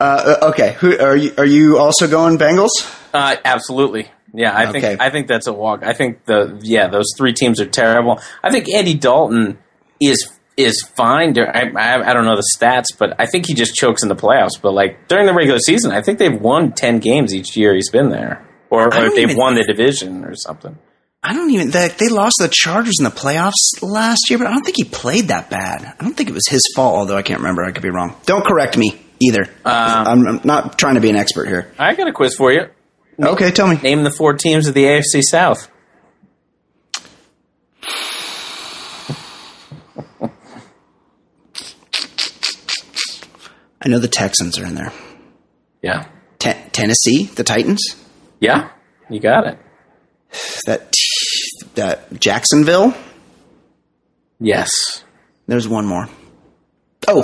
Uh, okay. Who are you? Are you also going Bengals? Uh, absolutely. Yeah, I think Okay. I think that's a walk. I think the yeah those three teams are terrible. I think Andy Dalton is is fine. I, I, I don't know the stats, but I think he just chokes in the playoffs. But like during the regular season, I think they've won ten games each year he's been there, or, or they've even- won the division or something. I don't even. They, they lost the Chargers in the playoffs last year, but I don't think he played that bad. I don't think it was his fault. Although I can't remember. I could be wrong. Don't correct me either. Uh, I'm, I'm not trying to be an expert here. I got a quiz for you. Okay, tell me. Name the four teams of the AFC South. I know the Texans are in there. Yeah, Te- Tennessee, the Titans. yeah, you got it. That that Jacksonville. Yes, There's one more. Oh,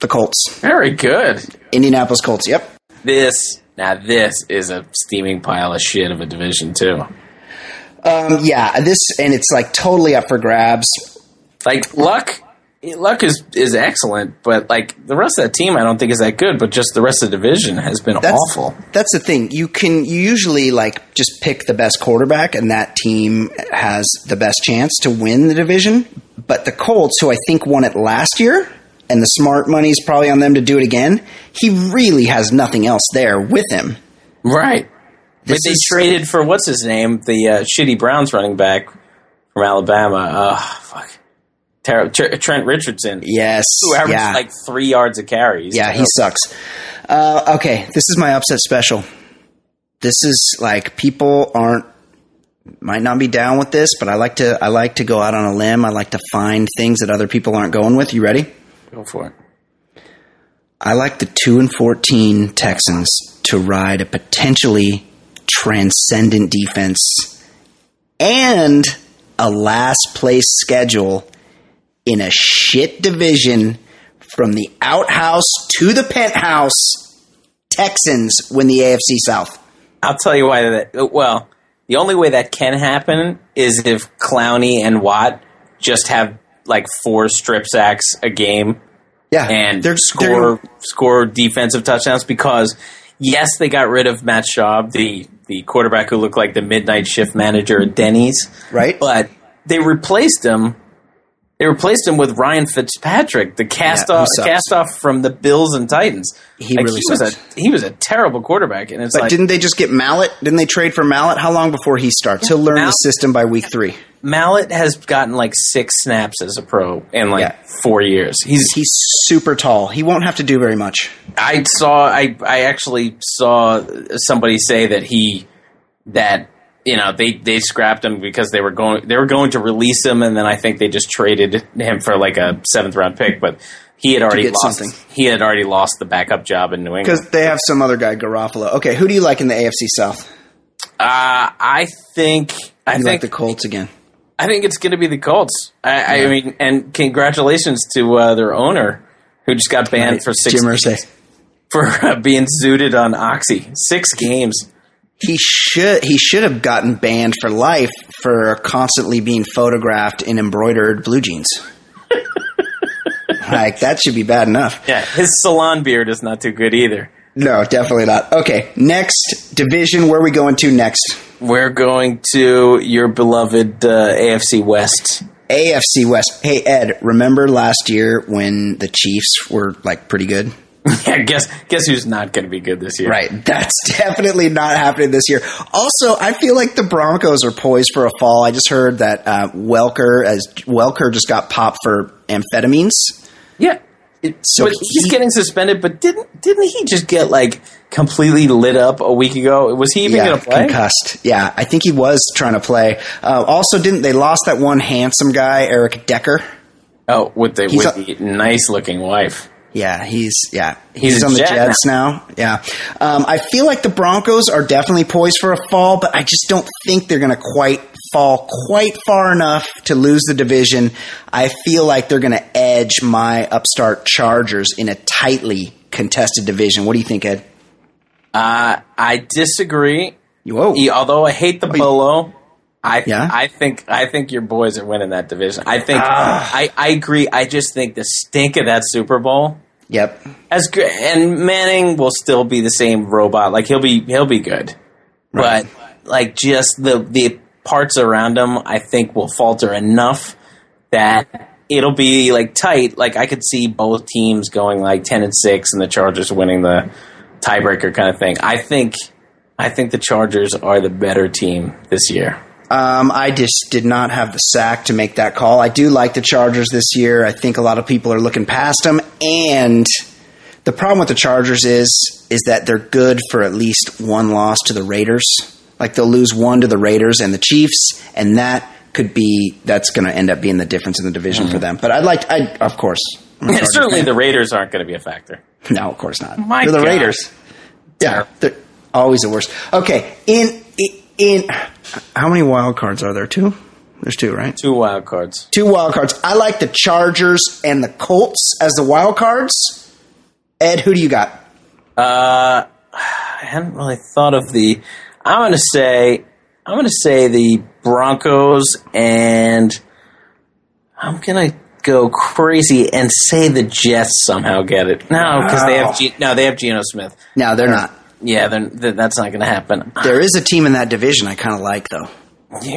the Colts. very good. Indianapolis Colts. Yep. This now this is a steaming pile of shit of a division too. Um, yeah, this and it's like totally up for grabs. Like luck, luck is is excellent, but like the rest of that team, I don't think is that good. But just the rest of the division has been That's awful. That's the thing. You can you usually like just pick the best quarterback, and that team has the best chance to win the division. But the Colts, who I think won it last year, and the smart money's probably on them to do it again. He really has nothing else there with him. Right. But they is traded for what's his name, the uh, shitty Browns running back from Alabama. Oh fuck, Ter- Tr- Trent Richardson, yes, who averaged yeah, like three yards a carry. He's yeah, he sucks. Uh, okay, this is my upset special. This is like people aren't might not be down with this, but I like to I like to go out on a limb. I like to find things that other people aren't going with. You ready? Go for it. I like the two and fourteen Texans to ride a potentially transcendent defense and a last place schedule in a shit division from the outhouse to the penthouse. Texans win the AFC South. I'll tell you why that. Well, the only way that can happen is if Clowney and Watt just have like four strip sacks a game Yeah, and they're score score defensive touchdowns because yes, they got rid of Matt Schaub, the the quarterback who looked like the midnight shift manager at Denny's, right. but they replaced him. They replaced him with Ryan Fitzpatrick, the cast yeah, off cast off from the Bills and Titans. He Like, really was sucks. a he was a terrible quarterback, and it's but like didn't they just get Mallett? Didn't they trade for Mallett? How long before he starts? He'll learn the system by week three. Mallett has gotten like six snaps as a pro in like Yeah. four years. He's He's super tall. He won't have to do very much. I saw I I actually saw somebody say that he that you know they they scrapped him because they were going they were going to release him and then I think they just traded him for like a seventh round pick but he had already lost something. he had already lost the backup job in New England. Because they have some other guy, Garoppolo. Okay, who do you like in the AFC South? Uh, I think I You think like the Colts again? I think it's going to be the Colts. I, I mean, and congratulations to uh, their owner who just got banned Right, for six Jim Irsay. for uh, being zooted on Oxy. Six games. He should he should have gotten banned for life for constantly being photographed in embroidered blue jeans. like that should be bad enough. Yeah, his salon beard is not too good either. No, definitely not. Okay, next division. Where are we going to next? We're going to your beloved uh, AFC West. AFC West. Hey Ed, remember last year when the Chiefs were like pretty good? yeah, guess guess who's not going to be good this year? Right. That's definitely not happening this year. Also, I feel like the Broncos are poised for a fall. I just heard that uh, Welker, as Welker, just got popped for amphetamines. Yeah. It- So but he's getting suspended, but didn't didn't he just get like completely lit up a week ago? Was he even yeah, going to play? concussed. Yeah, I think he was trying to play. Uh, also, didn't they lost that one handsome guy, Eric Decker? Oh, with the He's with the nice looking wife. Yeah, he's yeah he's, He's on the Jet Jets now. Yeah, um, I feel like the Broncos are definitely poised for a fall, but I just don't think they're going to quite fall quite far enough to lose the division. I feel like they're going to edge my upstart Chargers in a tightly contested division. What do you think, Ed? Uh, I disagree. Whoa, although I hate the polo, I Yeah? I think I think your boys are winning that division. I think Ah. I, I agree. I just think the stink of that Super Bowl yep, as good, and Manning will still be the same robot. Like he'll be he'll be good, Right. but like just the the parts around him, I think will falter enough that it'll be like tight. Like I could see both teams going like ten and six, and the Chargers winning the tiebreaker kind of thing. I think I think the Chargers are the better team this year. Um, I just did not have the sack to make that call. I do like the Chargers this year. I think a lot of people are looking past them, and the problem with the Chargers is is that they're good for at least one loss to the Raiders. Like they'll lose one to the Raiders and the Chiefs, and that could be that's going to end up being the difference in the division for them. But I'd like, I of course, I'm a And Charger certainly fan. the Raiders aren't going to be a factor. No, of course not. My they're the God. Raiders. Yeah, they're always the worst. Okay, in in how many wild cards are there? Two. There's two, right? Two wild cards. Two wild cards. I like the Chargers and the Colts as the wild cards. Ed, who do you got? Uh, I hadn't really thought of the. I'm going to say I'm going to say the Broncos, and I'm going to go crazy and say the Jets somehow get it. No, because they have G- no, they have Geno Smith. No, they're not. Yeah, then th- that's not going to happen. There is a team in that division I kind of like though.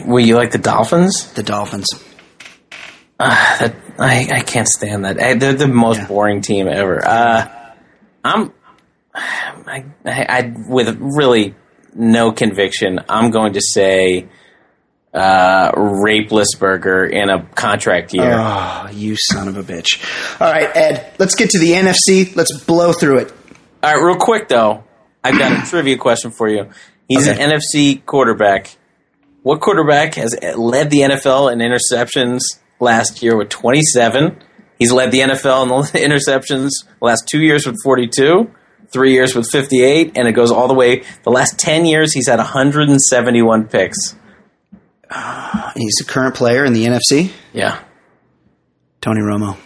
Will you like the Dolphins? The Dolphins. Uh, that, I I can't stand that. I, they're the most Yeah. boring team ever. Uh, I'm I, I, I with really no conviction. I'm going to say uh, Rapelessberger in a contract year. Oh, you son of a bitch. All right, Ed, let's get to the NFC. Let's blow through it. All right, real quick though, I've got a trivia question for you. He's Okay. an NFC quarterback. What quarterback has led the NFL in interceptions last year with 27? He's led the NFL in the interceptions the last two years with 42, three years with 58, and it goes all the way. The last 10 years, he's had 171 picks. He's a current player in the NFC. Yeah. Tony Romo.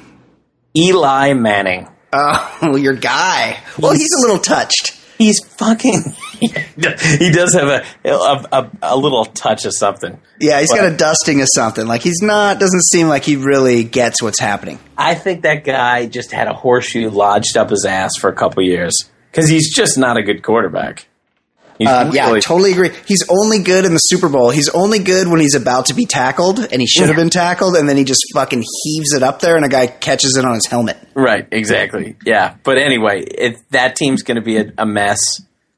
Eli Manning. Oh, your guy. Well, he's a little touched. He's fucking. he does have a, a, a, a little touch of something. Yeah, he's got a dusting of something. Like he's not. Doesn't seem like he really gets what's happening. I think that guy just had a horseshoe lodged up his ass for a couple years because he's just not a good quarterback. Uh, yeah, really- totally agree. He's only good in the Super Bowl. He's only good when he's about to be tackled, and he should have been tackled, and then he just fucking heaves it up there, and a guy catches it on his helmet. right, exactly. Yeah, but anyway, it, that team's going to be a, a mess.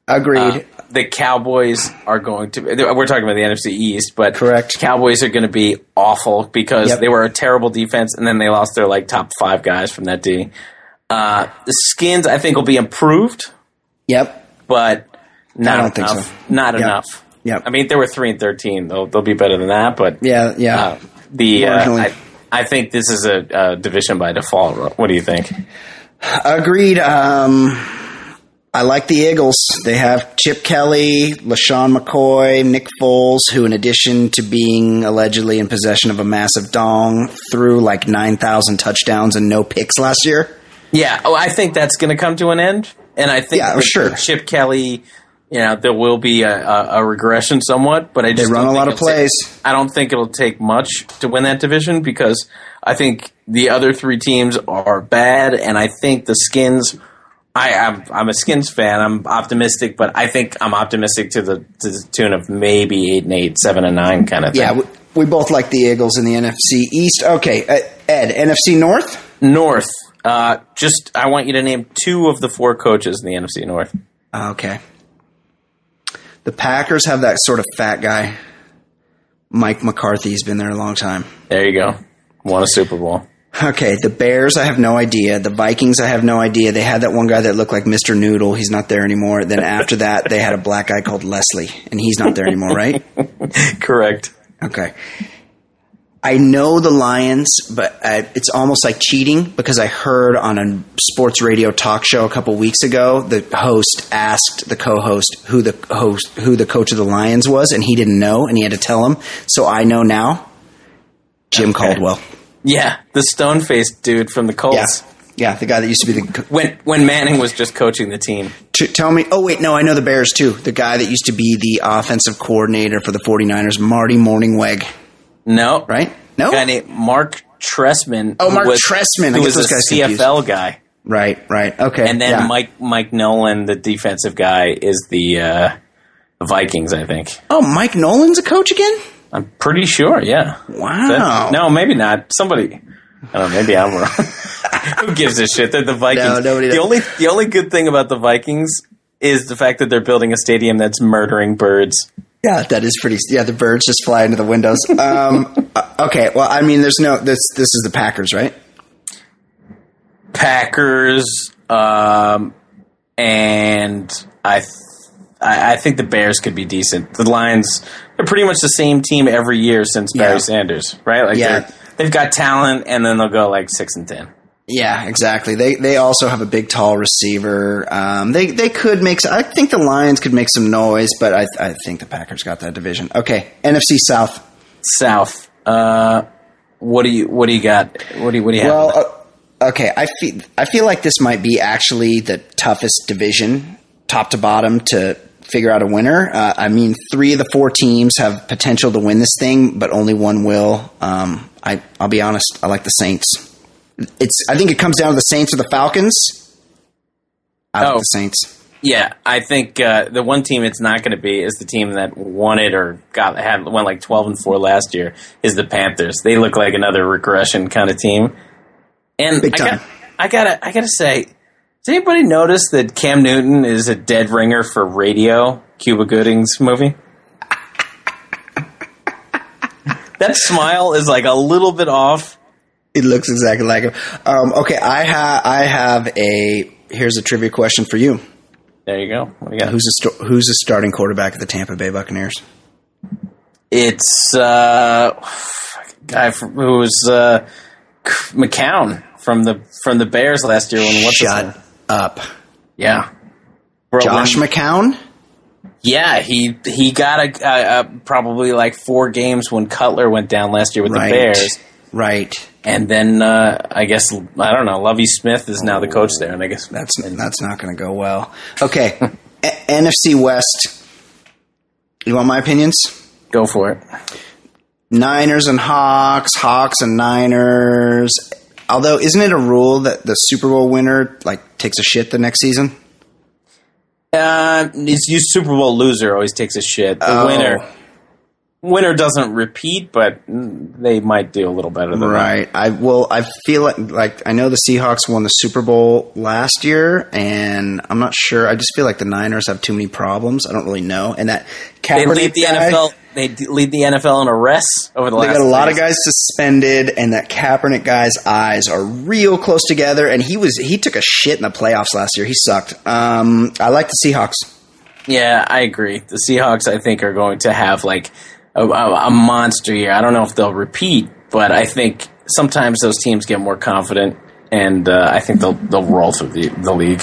Agreed. Uh, the Cowboys are going to. We're talking about the NFC East, but Correct. Cowboys are going to be awful because Yep. they were a terrible defense, and then they lost their like top five guys from that D. Uh, the Skins, I think, will be improved, yep. but not don't think enough. so. Not Yep. enough. Yeah. I mean, they were three and thirteen. They'll they'll be better than that, but Yeah. Yeah. uh, the uh, I, I think this is a, a division by default. What do you think? Agreed. Um, I like the Eagles. They have Chip Kelly, LeSean McCoy, Nick Foles, who, in addition to being allegedly in possession of a massive dong, threw like 9,000 touchdowns and no picks last year. Yeah, oh, I think that's going to come to an end, and I think Yeah, sure. Chip Kelly. You know, there will be a, a, a regression somewhat, but I just run a lot of it'll take- plays. I don't think it'll take much to win that division because I think the other three teams are bad, and I think the Skins. I, I'm I'm a Skins fan. I'm optimistic, but I think I'm optimistic to the to the tune of maybe eight and eight, seven and nine kind of thing. Yeah, we, we both like the Eagles in the NFC East. Okay, uh, Ed, NFC North? North. Uh, just I want you to name two of the four coaches in the NFC North. Okay. The Packers have that sort of fat guy. Mike McCarthy's been there a long time. There you go. Won a Super Bowl. Okay, the Bears, I have no idea. The Vikings, I have no idea. They had that one guy that looked like Mr. Noodle. He's not there anymore. Then after that, they had a black guy called Leslie, and he's not there anymore, right? Correct. Okay. I know the Lions, but uh, it's almost like cheating because I heard on a sports radio talk show a couple weeks ago, the host asked the co-host who the host who the coach of the Lions was, and he didn't know, and he had to tell him. So I know now. Jim Okay. Caldwell. Yeah, the stone faced dude from the Colts. yeah, the guy that used to be the. co- When when Manning was just coaching the team. T- tell me. Oh wait, no, I know the Bears too. The guy that used to be the offensive coordinator for the 49ers, Marty Mornhinweg, No. right? No, A guy named Marc Trestman. Oh, who Mark was, Trestman. I Who was a guys confused. CFL guy. right, right. Okay, And then yeah. Mike Mike Nolan, the defensive guy, is the uh, Vikings, I think. Oh, Mike Nolan's a coach again? I'm pretty sure, yeah. Wow. That- no, maybe not. Somebody. I don't know, maybe I'm wrong. Who gives a shit? They're the Vikings. No, nobody the does. only the only good thing about the Vikings is the fact that they're building a stadium that's murdering birds. Yeah, that is pretty. Yeah, the birds just fly into the windows. Um, uh, okay, well, I mean, there's no. This this is the Packers, right? Packers, um, and I, th- I I think the Bears could be decent. The Lions, they're pretty much the same team every year since Barry Yeah. Sanders, right? Like Yeah. they've got talent, and then they'll go like six and ten. Yeah, exactly. They they also have a big, tall receiver. Um, they they could make. I think the Lions could make some noise, but I I think the Packers got that division. Okay, NFC South. South. Uh, what do you what do you got? What do you what do you have? Well, uh, okay. I feel I feel like this might be actually the toughest division, top to bottom, to figure out a winner. Uh, I mean, three of the four teams have potential to win this thing, but only one will. Um, I I'll be honest. I like the Saints. It's. I think it comes down to the Saints or the Falcons. I like Oh. the Saints. Yeah, I think uh, the one team it's not going to be is the team that won it or got had went like twelve and four last year is the Panthers. They look like another regression kind of team. And Big I got I gotta I gotta say Does anybody notice that Cam Newton is a dead ringer for Radio, Cuba Gooding's movie? that smile is like a little bit off. It looks exactly like him. Um, okay, I have I have a here's a trivia question for you. There you go. What do you got? Who's the sto- who's the starting quarterback of the Tampa Bay Buccaneers? It's uh, guy from, who was uh, McCown from the from the Bears last year. When what's Shut up, Yeah, Josh McCown. Yeah, he he got a, a, a probably like four games when Cutler went down last year with Right, the Bears, right. And then uh, I guess I don't know. Lovie Smith is now the coach there, and I guess That's that's not going to go well. Okay, A- NFC West. You want my opinions? go for it. Niners and Hawks, Hawks and Niners. Although, isn't it a rule that the Super Bowl winner like takes a shit the next season? Uh, it's you Super Bowl loser always takes a shit. The Oh. winner winner doesn't repeat, but they might do a little better than that. Right. I well, I feel like like I know the Seahawks won the Super Bowl last year, and I'm not sure. I just feel like the Niners have too many problems. I don't really know, and that They Kaepernick lead the guy- NFL. They lead the NFL in arrests over the They last. They got a lot of guys suspended, and that Kaepernick guy's eyes are real close together. And he was he took a shit in the playoffs last year. He sucked. Um, I like the Seahawks. Yeah, I agree. The Seahawks, I think, are going to have like a, a, monster year. I don't know if they'll repeat, but I think sometimes those teams get more confident, and uh, I think they'll they'll roll through the, the league.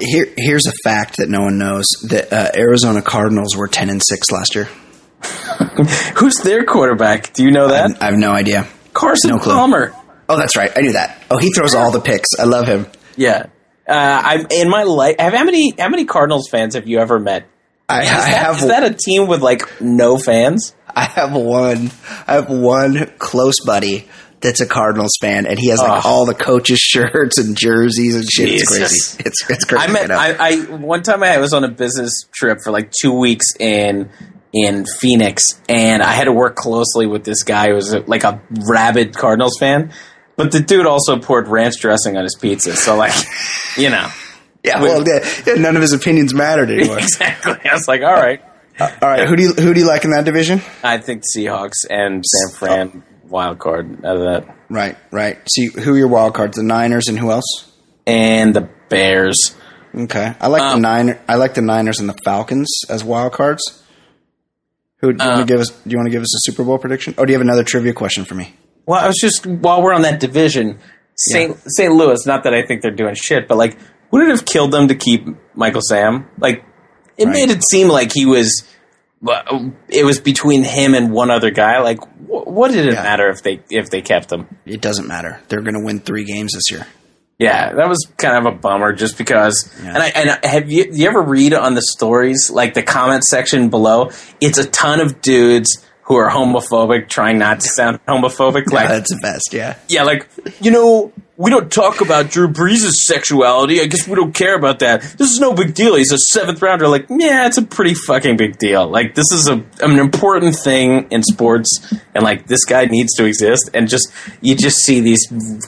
Here, here's a fact that no one knows: that uh, Arizona Cardinals were ten and six last year. Who's their quarterback? Do you know that? I have no idea. Carson no clue. Palmer. Oh, that's right. I knew that. Oh, he throws all the picks. I love him. Yeah. Uh, I in my life. Have how many how many Cardinals fans have you ever met? I, Is I that, have is that a team with like no fans? I have one. I have one close buddy that's a Cardinals fan, and he has like Ugh. all the coaches' shirts and jerseys and shit. It's crazy. It's it's crazy. I met. I, I one time I was on a business trip for like two weeks in in Phoenix, and I had to work closely with this guy who was like a rabid Cardinals fan. But the dude also poured ranch dressing on his pizza, so like, you know, yeah, well, yeah, yeah, none of his opinions mattered anymore. exactly. I was like, all right, all right, who do you who do you like in that division? I think Seahawks and San Fran wild card out of that, Right, right. See, who are your wild cards? The Niners and who else? and the Bears. Okay, I like the Um, Niner. I like the Niners and the Falcons as wild cards. Who do you Uh, want to give us? Do you want to give us a Super Bowl prediction? Or do you have another trivia question for me? Well, I was just while we're on that division, St. St. Louis. Not that I think they're doing shit, but like, would it have killed them to keep Michael Sam? Like, it Right. made it seem like he was. It was between him and one other guy. Like, what did it Yeah. matter if they if they kept him? It doesn't matter. They're going to win three games this year. Yeah, that was kind of a bummer, just because. Yeah. And I and have you you ever read on the stories like the comment section below? It's a ton of dudes who are homophobic, trying not to sound homophobic. Like, Yeah, that's the best. Yeah. Yeah, like, you know, we don't talk about Drew Brees' sexuality. I guess we don't care about that. This is no big deal. He's a seventh rounder. Like, yeah, it's a pretty fucking big deal. Like, this is a an important thing in sports, and like, this guy needs to exist. And just you just see these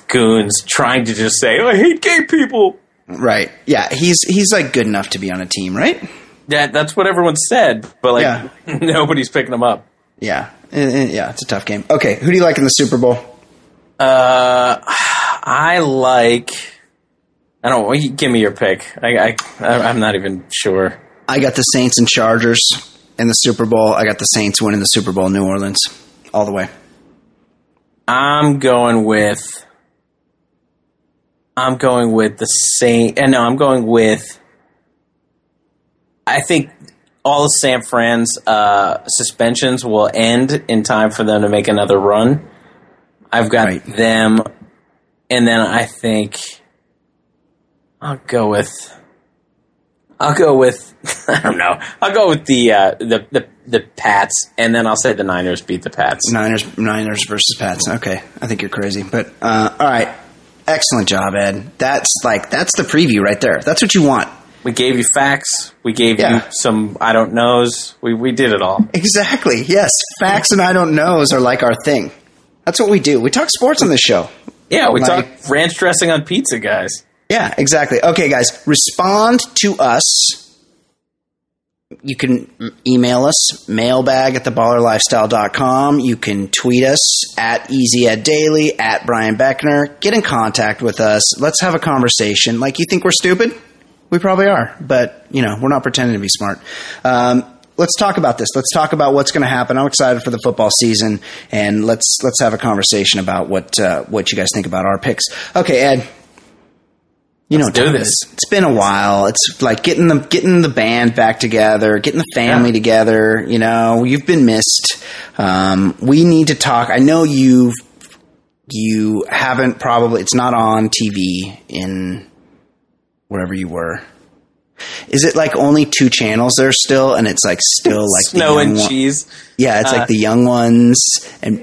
goons trying to just say, oh, "I hate gay people." Right. Yeah. He's he's like good enough to be on a team, right? Yeah, that's what everyone said, but like, Yeah. nobody's picking him up. Yeah. Eh, eh, Yeah. It's a tough game. Okay. Who do you like in the Super Bowl? Uh, I like. I don't. Give me your pick. I, I I'm not even sure. I got the Saints and Chargers in the Super Bowl. I got the Saints winning the Super Bowl, New Orleans, all the way. I'm going with. I'm going with the same. And no, I'm going with. I think all of San Fran's uh, suspensions will end in time for them to make another run. I've got Right. them, and then I think I'll go with. I'll go with. I don't know. I'll go with the uh, the the the Pats, and then I'll say the Niners beat the Pats. Niners, Niners versus Pats. Okay, I think you're crazy, but uh, all right. Excellent job, Ed. That's like that's the preview right there. That's what you want. We gave you facts. We gave Yeah. you some I don't knows. We we did it all. Exactly. Yes, facts and I don't knows are like our thing. That's what we do. We talk sports on this show. Yeah, we Like- talked ranch dressing on pizza, guys. Yeah, exactly. Okay, guys, respond to us. You can email us, mailbag at theballerlifestyle.com. You can tweet us at EasyEdDaily, at Brian Beckner. Get in contact with us. Let's have a conversation. Like, you think we're stupid? We probably are, but, you know, we're not pretending to be smart. Um, let's talk about this. Let's talk about what's going to happen. I'm excited for the football season, and let's let's have a conversation about what uh, what you guys think about our picks. Okay, Ed, you know, do this. it is. It's been a while. It's like getting the getting the band back together, getting the family Yeah. together. You know, you've been missed. Um, we need to talk. I know you've you haven't probably. It's not on TV in wherever you were. Is it like only two channels there still, and it's like still like the Snow and one- cheese. Yeah, it's Uh, like the young ones and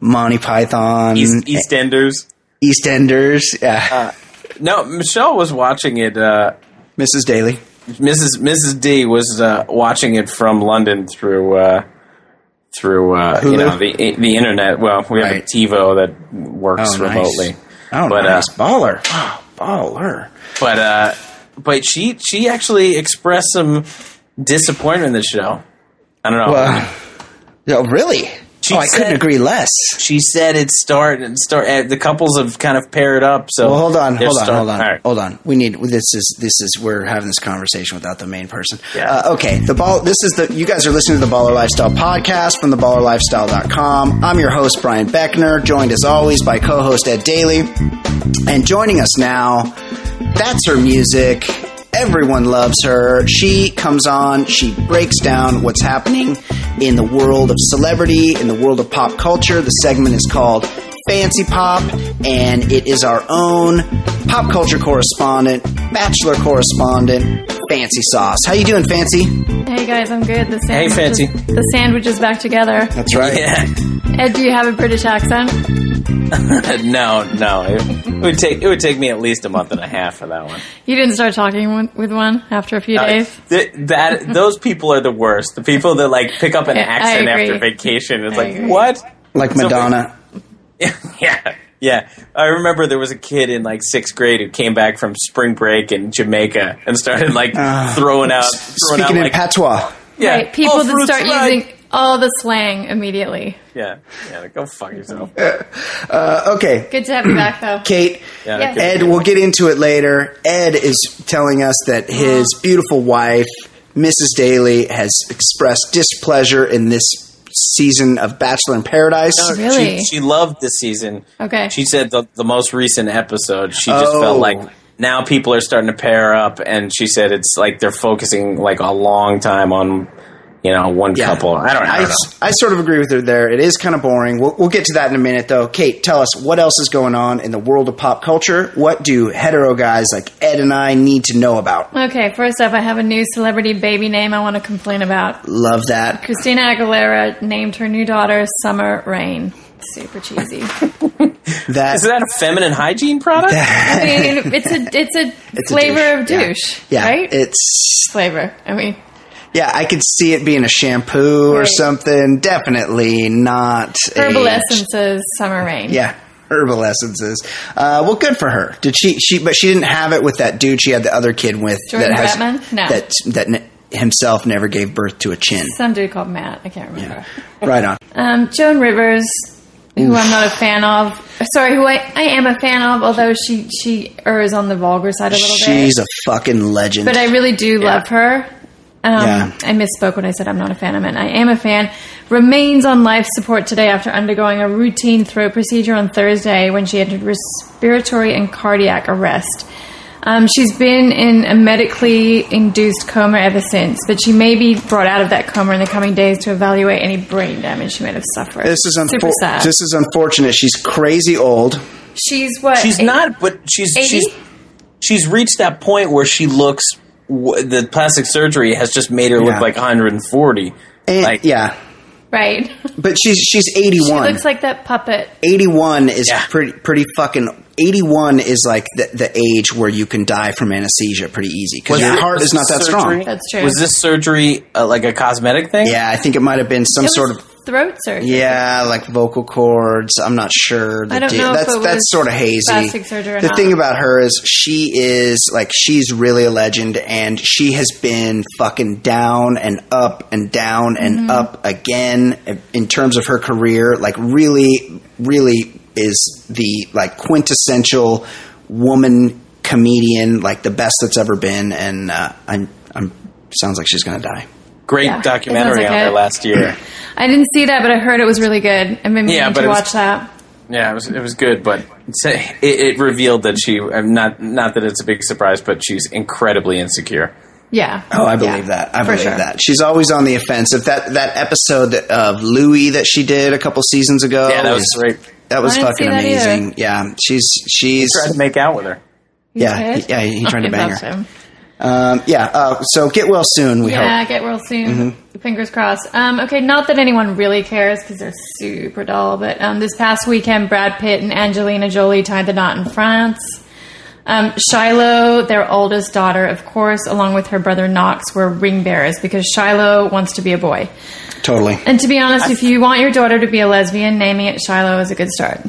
Monty Python, East, EastEnders. EastEnders. Yeah, No, Michelle was watching it. Uh, Mrs. Daly. Mrs. Mrs. D was uh, watching it from London through uh, through uh, you know the the internet. Well, we have Right. a TiVo that works Oh, nice. remotely. Oh, But, nice uh, baller. Wow, baller. But uh, but she she actually expressed some disappointment in the show. I don't know. Well, oh, really? She oh, I couldn't agree less. she said it start and start. Uh, the couples have kind of paired up. So Well, hold on, hold on, start- hold on, right. hold on. We need this is this is we're having this conversation without the main person. Yeah. Uh, okay, the ball. This is the you guys are listening to the Baller Lifestyle podcast from theballerlifestyle.com. I'm your host Brian Beckner, joined as always by co-host Ed Daly, and joining us now. That's her music. Everyone loves her. She comes on, she breaks down what's happening in the world of celebrity, in the world of pop culture. The segment is called Fancy Pop, and it is our own pop culture correspondent, bachelor correspondent, Fancy Sauce. How you doing, Fancy? Hey guys, I'm good. The sandwich Hey, Fancy. Is, the sandwich is back together. That's right. Yeah. Ed, do you have a British accent? no, no. It, it would take it would take me at least a month and a half for that one. You didn't start talking with- with one after a few Uh, days. th- that those people are the worst. The people that like pick up an Yeah, accent after vacation. It's I like agree. what? Like So- Madonna. yeah, yeah. I remember there was a kid in like sixth grade who came back from spring break in Jamaica and started like throwing out, throwing out Speaking in like patois. yeah, right, people oh, that start right. using all the slang immediately. Yeah, yeah. Go fuck yourself. Uh, okay, Good to have you back, though. Kate. Yeah, Yes. Ed, we'll get into it later. Ed is telling us that his beautiful wife, Mrs. Daly, has expressed displeasure in this season of Bachelor in Paradise. Really? She, she loved this season. Okay. She said the, the most recent episode, she just Oh. felt like now people are starting to pair up, and she said it's like they're focusing like a long time on, you know, one Yeah. couple. I don't, I I, don't know. I sort of agree with her there. It is kind of boring. We'll, we'll get to that in a minute, though. Kate, tell us what else is going on in the world of pop culture. What do hetero guys like Ed and I need to know about? Okay, first up, I have a new celebrity baby name I want to complain about. Love that. Christina Aguilera named her new daughter Summer Rain. Super cheesy. That Is that a feminine hygiene product? I mean, it's a it's a It's a flavor douche. of Yeah. douche, yeah, right? it's flavor. I mean, yeah. I could see it being a shampoo or something. Definitely not herbal a essences, Summer Rain. Yeah, herbal essences. Uh, well, good for her. Did she? She, but she didn't have it with that dude. She had the other kid with Jordan that has Batman? No. that that himself never gave birth to a chin. Some dude called Matt. I can't remember. Right on. Um, Joan Rivers, who I'm not a fan of. Sorry, who I, I am a fan of, although she she errs on the vulgar side a little bit. She's a fucking legend. but I really do love her. Um, Yeah. I misspoke when I said I'm not a fan. I meant I am a fan. Remains on life support today after undergoing a routine throat procedure on Thursday when she entered respiratory and cardiac arrest. Um, she's been in a medically induced coma ever since, but she may be brought out of that coma in the coming days to evaluate any brain damage she might have suffered. this is super unfor- sad. this is unfortunate. She's crazy old. she's what? She's eight- not, but she's 80? she's she's reached that point where she looks. W- The plastic surgery has just made her Yeah. look like 140. And, like, yeah, right. but she's she's she 81. looks like that puppet. 81 is Yeah. pretty pretty fucking 81 is like the, the age where you can die from anesthesia pretty easy because Was your it- heart was is not that this strong. That's true. Was this surgery uh, like a cosmetic thing? Yeah, I think it might have been some was- sort of throat surgery. Yeah, like vocal cords. I'm not sure. I don't know That's that's sort of hazy. plastic surgery the not. thing about her is she is like she's really a legend, and she has been fucking down and up and down and Mm-hmm. up again in terms of her career. Like really, really is the like quintessential woman comedian, like the best that's ever been. And uh, I'm, I'm sounds like she's gonna die. Great Yeah, documentary sounds on like her last year. I didn't see that, but I heard it was really good. I've been meaning Yeah, but to it was- watch that. Yeah, it was it was good, but it, it revealed that she not not that it's a big surprise, but she's incredibly insecure. Yeah. Oh, I believe Yeah, that. I believe sure. that. She's always on the offensive. That that episode of Louie that she did a couple seasons ago. Yeah, that was great. That was I didn't see fucking that either. amazing. Yeah, she's she's Tried to make out with her. You yeah he- yeah he tried to bang her. him. Um, yeah. Uh, so get well soon. We Yeah, hope. get well soon. Mm-hmm. Fingers crossed. Um, okay, not that anyone really cares because they're super dull, but um, this past weekend, Brad Pitt and Angelina Jolie tied the knot in France. Um, Shiloh, their oldest daughter, of course, along with her brother Knox, were ring bearers because Shiloh wants to be a boy. Totally. And to be honest, if you want your daughter to be a lesbian, naming it Shiloh is a good start.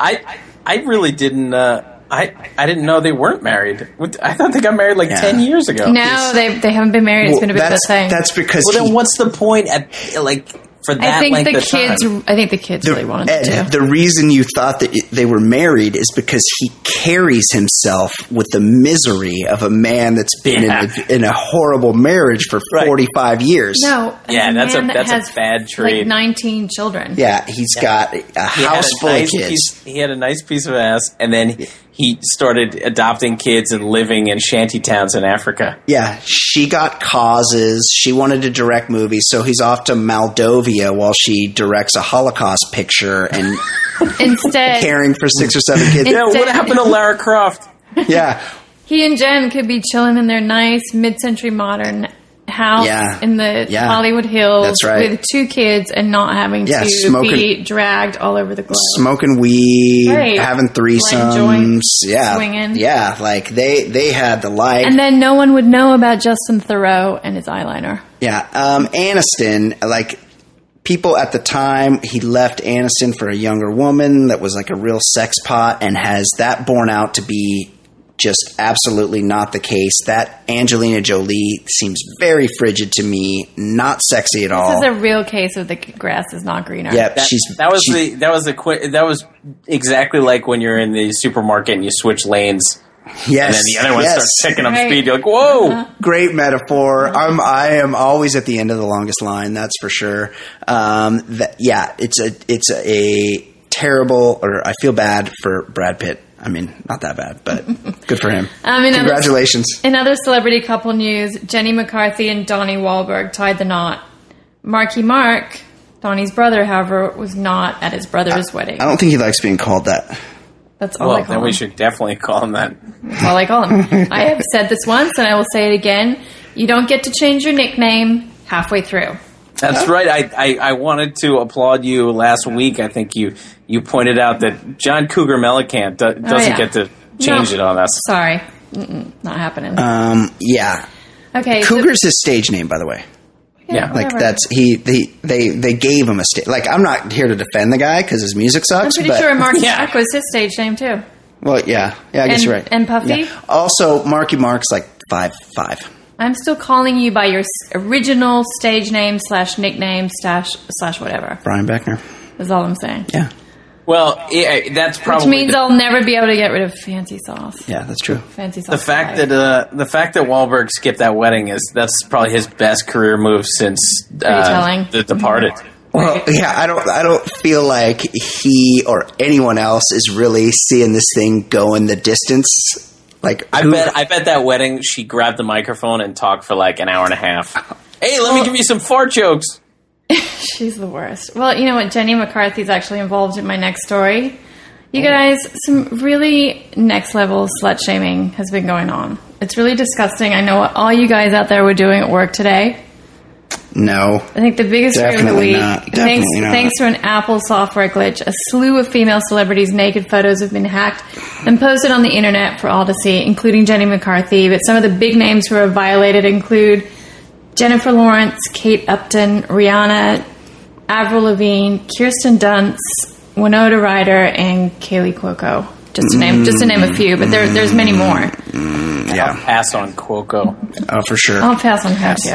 I I really didn't. Uh, I I didn't know they weren't married. I thought they got married like Yeah. ten years ago. No, they, they haven't been married. It's Well, been a bit of a that's thing. that's because Well, he- then what's the point at like for that I think length the of kids. time? I think the kids really wanted Ed, to. the reason you thought that they were married is because he carries himself with the misery of a man that's been Yeah. in, a, in a horrible marriage for Right. 45 years. No, Yeah, as that's a- man that that's a bad trait. Like nineteen children. Yeah, he's got a He house a full nice of kids. Piece, he had a nice piece of ass, and then he, he started adopting kids and living in shanty towns in Africa. Yeah, she got causes. She wanted to direct movies, so he's off to Moldova while she directs a Holocaust picture and Instead, caring for six or seven kids. Yeah, what happened to Lara Croft? yeah, he and Jen could be chilling in their nice mid-century modern house Yeah. in the Yeah. Hollywood Hills right. with two kids and not having Yeah, to smoking- be dragged all over the globe. smoking weed, Right. having threesomes. yeah, swinging. yeah, like they they had the life. and then no one would know about Justin Theroux and his eyeliner. Yeah, um, Aniston, like people at the time, he left Aniston for a younger woman that was like a real sex pot, and has that borne out to be just absolutely not the case. That Angelina Jolie seems very frigid to me, not sexy at all. This is a real case of the grass is not greener. Yep, That, she's that was she- the that was the qu- that was exactly like when you're in the supermarket and you switch lanes, yes, and then the other one yes. starts picking up Right. speed. You're like, whoa! great metaphor. I'm I am always at the end of the longest line. That's for sure. Um, that, yeah, it's a it's a terrible, or I feel bad for Brad Pitt. I mean, not that bad, but good for him. Um, in other- Congratulations. In other celebrity couple news, Jenny McCarthy and Donnie Wahlberg tied the knot. Marky Mark, Donnie's brother, however, was not at his brother's wedding. I don't think he likes being called that. That's all I call then we should definitely call him that. That's all I call him. I have said this once, and I will say it again. You don't get to change your nickname halfway through. That's right. I, I, I wanted to applaud you last week. I think you you pointed out that John Cougar Mellencamp do, doesn't Oh, yeah. get to change No. it on us. Sorry, Mm-mm, not happening. Um, yeah, okay, so- Cougar's his stage name, by the way. Yeah. Like whatever. that's he they they they gave him a stage. Like I'm not here to defend the guy because his music I'm sucks. pretty but, sure Marky Yeah. Mark was his stage name too. Well, yeah, yeah, I guess And- you're right. and Puffy? Yeah. Also, Marky Mark's like five five. I'm still calling you by your original stage name slash nickname slash slash whatever. Brian Beckner. That's all I'm saying. Yeah, Well, yeah, that's probably Which means the, I'll never be able to get rid of fancy sauce. yeah, that's true. Fancy sauce. the fact life. that uh, the fact that Wahlberg skipped that wedding is that's probably his best career move since uh. The Departed. Well, yeah, I don't, I don't feel like he or anyone else is really seeing this thing go in the distance. Like, I who- bet I bet that wedding she grabbed the microphone and talked for like an hour and a half. Hey, let me give you some fart jokes. she's the worst. Well, you know what? Jenny McCarthy's actually involved in my next story. You oh. guys, some really next level slut shaming has been going on. It's really disgusting. I know what all you guys out there were doing at work today. no. I think the biggest story of the week, not. thanks, Definitely not. thanks to an Apple software glitch, a slew of female celebrities' naked photos have been hacked and posted on the internet for all to see, including Jenny McCarthy. But some of the big names who are violated include Jennifer Lawrence, Kate Upton, Rihanna, Avril Lavigne, Kirsten Dunst, Winona Ryder, and Kaley Cuoco. Just to name, just to name a mm-hmm. few, but there, there's many mm-hmm. more. Mm-hmm. Yeah. Pass on Cuoco. Oh, for sure. I'll pass on her too.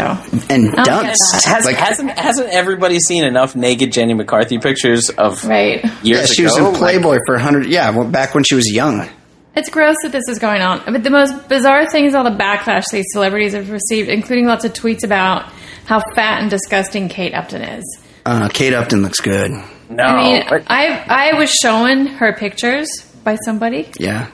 and Dunst. Has, Like, hasn't hasn't everybody seen enough naked Jenny McCarthy pictures of Right. years yeah, she was ago? in Playboy for 100. Yeah, well, back when she was young. It's gross that this is going on. But the most bizarre thing is all the backlash these celebrities have received, including lots of tweets about how fat and disgusting Kate Upton is. Uh, Kate Upton looks good. no, I mean, I I was shown her pictures by somebody, Yeah.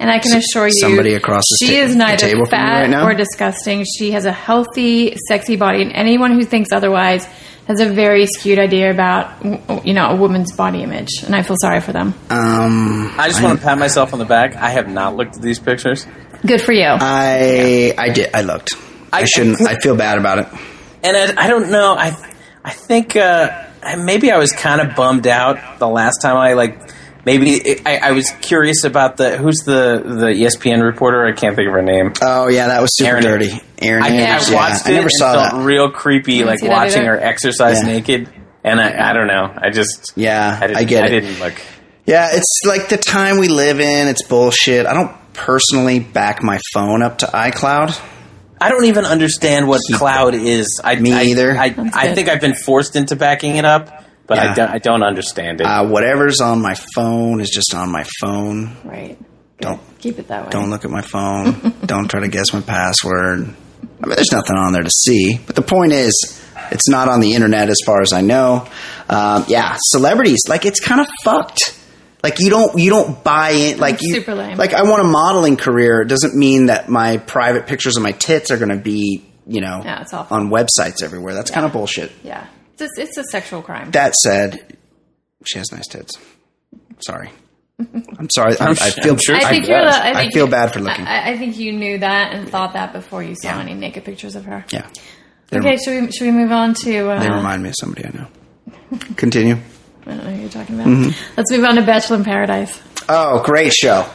and I can assure you, somebody across the she sta- is the neither table from you fat right now? or disgusting. She has a healthy, sexy body, and anyone who thinks otherwise has a very skewed idea about you know a woman's body image, and I feel sorry for them. Um, I just want to pat myself on the back. I have not looked at these pictures, Good for you. I I did. I looked. I, I- shouldn't. I feel bad about it. and I, I don't know. I I think uh, maybe I was kind of bummed out the last time I like. Maybe it, I, I was curious about the who's the the ESPN reporter. I can't think of her name. Oh yeah, that was super Erin- dirty. Erin I, Andrews. I yeah, watched I it never and saw felt that. real creepy, like watching her exercise Yeah. naked. And I, I don't know. I just Yeah, I, didn't, I get I it. didn't look. Yeah, it's like the time we live in. It's bullshit. I don't personally back my phone up to iCloud. I don't even understand what cloud is. I, Me I, either. I, That's I think I've been forced into backing it up, but Yeah. I don't. I don't understand it. Uh, whatever's on my phone is just on my phone. right. Don't Keep it that way. don't look at my phone. don't try to guess my password. I mean, there's nothing on there to see. But the point is, it's not on the internet as far as I know. Um, yeah, celebrities like it's kind of fucked. Like you don't you don't buy in. Like you Super lame. like I want a modeling career. It doesn't mean that my private pictures of my tits are going to be you know Yeah, it's awful. on websites everywhere. That's kind of bullshit. Yeah. It's a, it's a sexual crime. That said, she has nice tits. Sorry. I'm sorry. I, I sure- feel. I'm sure I she think you're. does. the- I, I feel you- bad for looking. I, I think you knew that and thought that before you saw Yeah. any naked pictures of her. yeah. They, Okay, should we should we move on to? Uh, they remind me of somebody I know. Continue. I don't know who you're talking about. Mm-hmm. Let's move on to Bachelor in Paradise. Oh, great show.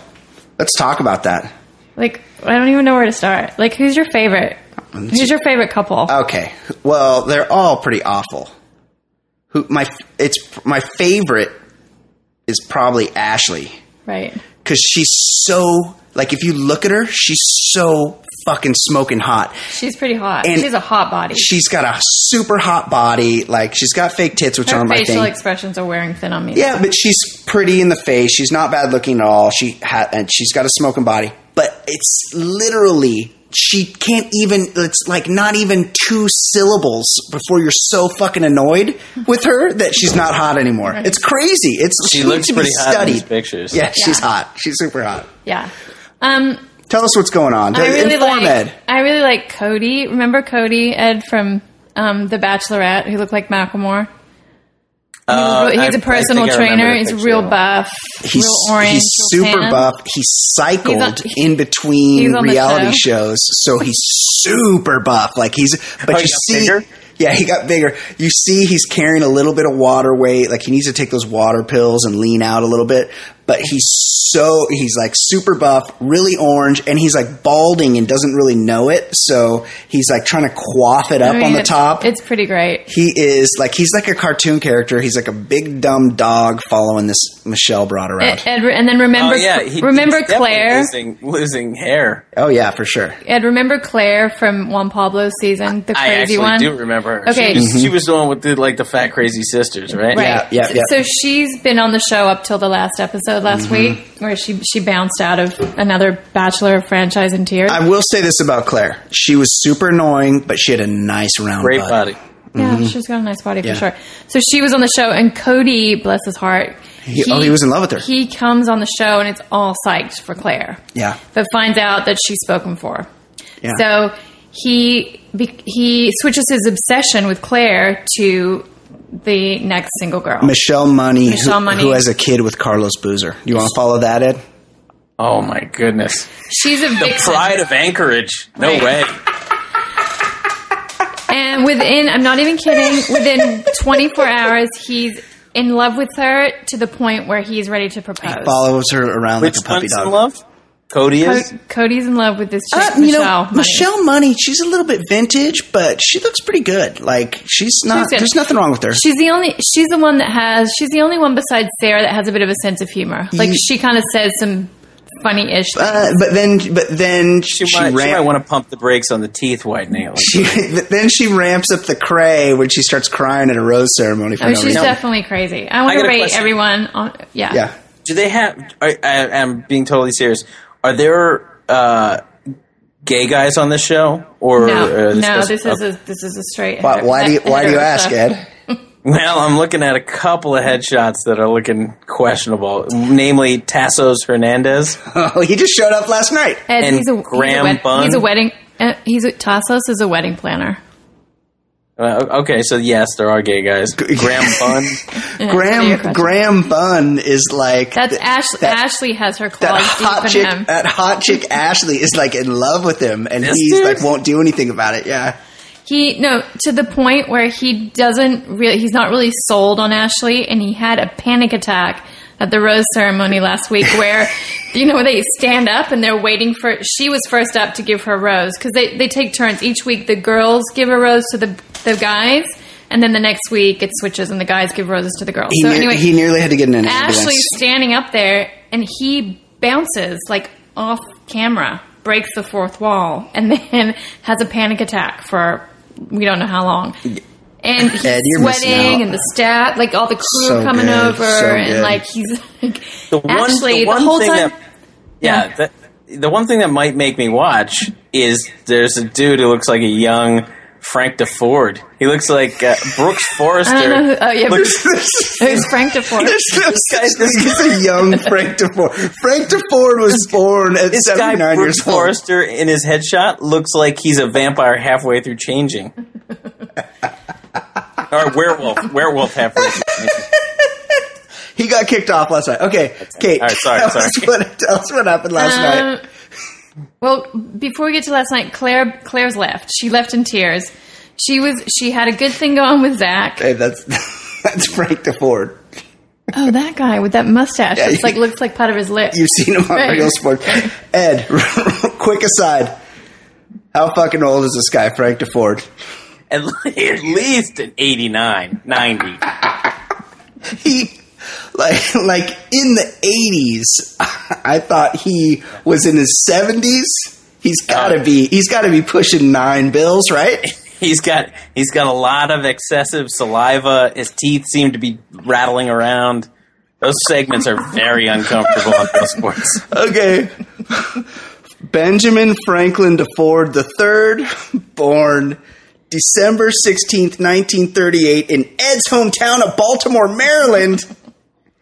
Let's talk about that. Like, I don't even know where to start. Like, who's your favorite? Who's your favorite couple? Okay. Well, they're all pretty awful. Who my it's my favorite is probably Ashley right. because she's so like if you look at her, she's so fucking smoking hot. She's pretty hot. And- she has a hot body. She's got a super hot body. Like she's got fake tits, which Her are my facial thing. expressions are wearing thin on me. Yeah, but she's pretty in the face. She's not bad looking at all. She ha- and she's got a smoking body. But it's literally she can't even. It's like not even two syllables before you're so fucking annoyed with her that she's not hot anymore. It's crazy. It's she needs looks to be pretty hot in these pictures. Yeah, she's hot. She's super hot. Yeah. Um, Tell us what's going on. I really Inform like. Ed. I really like Cody. Remember Cody Ed from um, The Bachelorette, who looked like Macklemore. Uh, he's I- I a personal think I trainer. He's picture. real buff, He's, real orange, he's super tan. buff. He cycled He's on- in between he's on the reality show. shows, so he's super buff. Like he's, but Oh, you he got see, bigger? yeah, he got bigger. You see, he's carrying a little bit of water weight. Like he needs to take those water pills and lean out a little bit. But he's so he's like super buff, really orange, and he's like balding and doesn't really know it. So he's like trying to quaff it up I mean, on the it's- top. It's pretty great. he is like he's like a cartoon character. He's like a big dumb dog following this Michelle brought around. Ed, Ed- and then remember, Oh yeah, he, remember he's Clare. losing, losing hair. Oh yeah, for sure. Ed, remember Clare from Juan Pablo's season, the I crazy actually one. do remember her. Okay. she was, she mm-hmm. was the one with the like the fat crazy sisters, right? Right. Yeah, yeah, yeah. So she's been on the show up till the last episode last Mm-hmm. week, where she she bounced out of another Bachelor franchise in tears. I will say this about Clare: she was super annoying, but she had a nice round Great butt. body. yeah, she's got a nice body Mm-hmm. Yeah. for sure. So she was on the show, and Cody, bless his heart, He- oh, he was in love with her. He comes on the show, and it's all psyched for Clare. Yeah. but finds out that she's spoken for. Yeah. So he he switches his obsession with Clare to the next single girl. Michelle Money, Michelle who, Money. who has a kid with Carlos Boozer. You want to follow that, Ed? Oh my goodness. She's a The vixen. pride of Anchorage. No Right. way. And within, I'm not even kidding, within 24 hours, he's in love with her to the point where he's ready to propose. Follows her around Which like a puppy dog. in love? Cody is. Co- Cody's in love with this chick, Uh, you Michelle. know, Money. Michelle Money, she's a little bit vintage, but she looks pretty good. Like she's not. She's there's nothing wrong with her. She's the only. She's the one that has. She's the only one besides Sarah that has a bit of a sense of humor. Like Ye- she kind of says some funny-ish. Uh, but then, but then she, She, might, she might want to pump the brakes on the teeth whitening. Like, she, then she ramps up the cray when she starts crying at a rose ceremony for oh, no she's reason. definitely crazy. I want I to got rate everyone on. Yeah. yeah. do they have? I, I, I'm being totally serious. Are there uh, gay guys on this show? Or No, uh, no. supposed- This is okay. a this is a straight. Why, why do you Why do you ask. Ed? Well, I'm looking at a couple of headshots that are looking questionable, namely Tasos Hernandez. Oh, he just showed up last night. Ed, And he's a, Graham he's a, wed- Bunn? he's a wedding. Uh, he's a, Tasos is a wedding planner. Uh, okay, so yes, there are gay guys. Graham Bunn. Yeah, what are your Graham questions? Graham Bunn is like That's th- Ashley. that- Ashley has her That hot deep in chick, him. that hot chick Ashley is like in love with him, and This he's dude? like won't do anything about it. Yeah, He no to the point where he doesn't really. He's not really sold on Ashley, and he had a panic attack at the rose ceremony last week, where you know they stand up and they're waiting for. She was first up to give her rose because they they take turns each week. The girls give a rose to the the guys. And then the next week it switches, and the guys give roses to the girls. he, so ne- anyway, he nearly had to get in an Ashley's ambulance. standing up there and he bounces like off camera, breaks the fourth wall, and then has a panic attack for we don't know how long. And he's Ed, you're sweating, and the staff, like all the crew So coming good, over, so and like he's like, The one, Ashley the the, whole thing time. that, yeah, Yeah. that- the one thing that might make me watch is there's a dude who looks like a young Frank Deford. He looks like uh, Brooks Forester. I don't know. Who, oh yeah, Looks- who's Frank Deford? There's no such this thing as a young Frank Deford. Frank Deford was born at this guy, 79 Brooks years old. Forester, in his headshot, looks like he's a vampire halfway through changing. or werewolf. Werewolf halfway through changing. He got kicked off last night. Okay, Kate. All right, sorry, tell, sorry. Us what, tell us what happened last night. Um, well, before we get to last night, Clare Clare's left. She left in tears. She was she had a good thing going with Zach. Hey, that's that's Frank Deford. Oh, that guy with that mustache. Yeah, it's like looks like part of his lip. You've seen him on Right. Real Sports. Ed, quick aside. How fucking old is this guy, Frank Deford? At, at least an 89, 90. He like like in the eighties. I thought he was in his seventies. He's gotta be he's gotta be pushing nine bills, right? He's got he's got a lot of excessive saliva. His teeth seem to be rattling around. Those segments are very uncomfortable on Real Sports. Okay. Benjamin Franklin Deford III, born December 16th, 1938, in Ed's hometown of Baltimore, Maryland.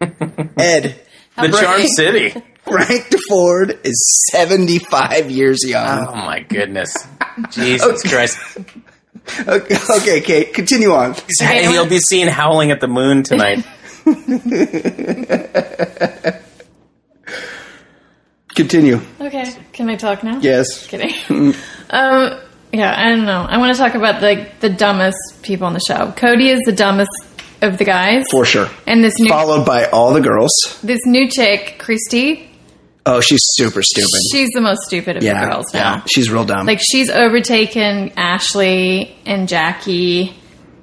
Ed, The Charm City. Frank Deford is 75 years young. Oh my goodness. Jesus Christ. Okay, okay, Kate, continue on. Okay, He'll be seen howling at the moon tonight. Continue. Okay, can I talk now? Yes. Kidding. um, yeah, I don't know. I want to talk about the the dumbest people on the show. Cody is the dumbest of the guys, For sure. and this new Followed by all the girls. this new chick, Christy. Oh, she's super stupid. She's the most stupid of yeah, the girls now. yeah, she's real dumb. Like she's overtaken Ashley and Jackie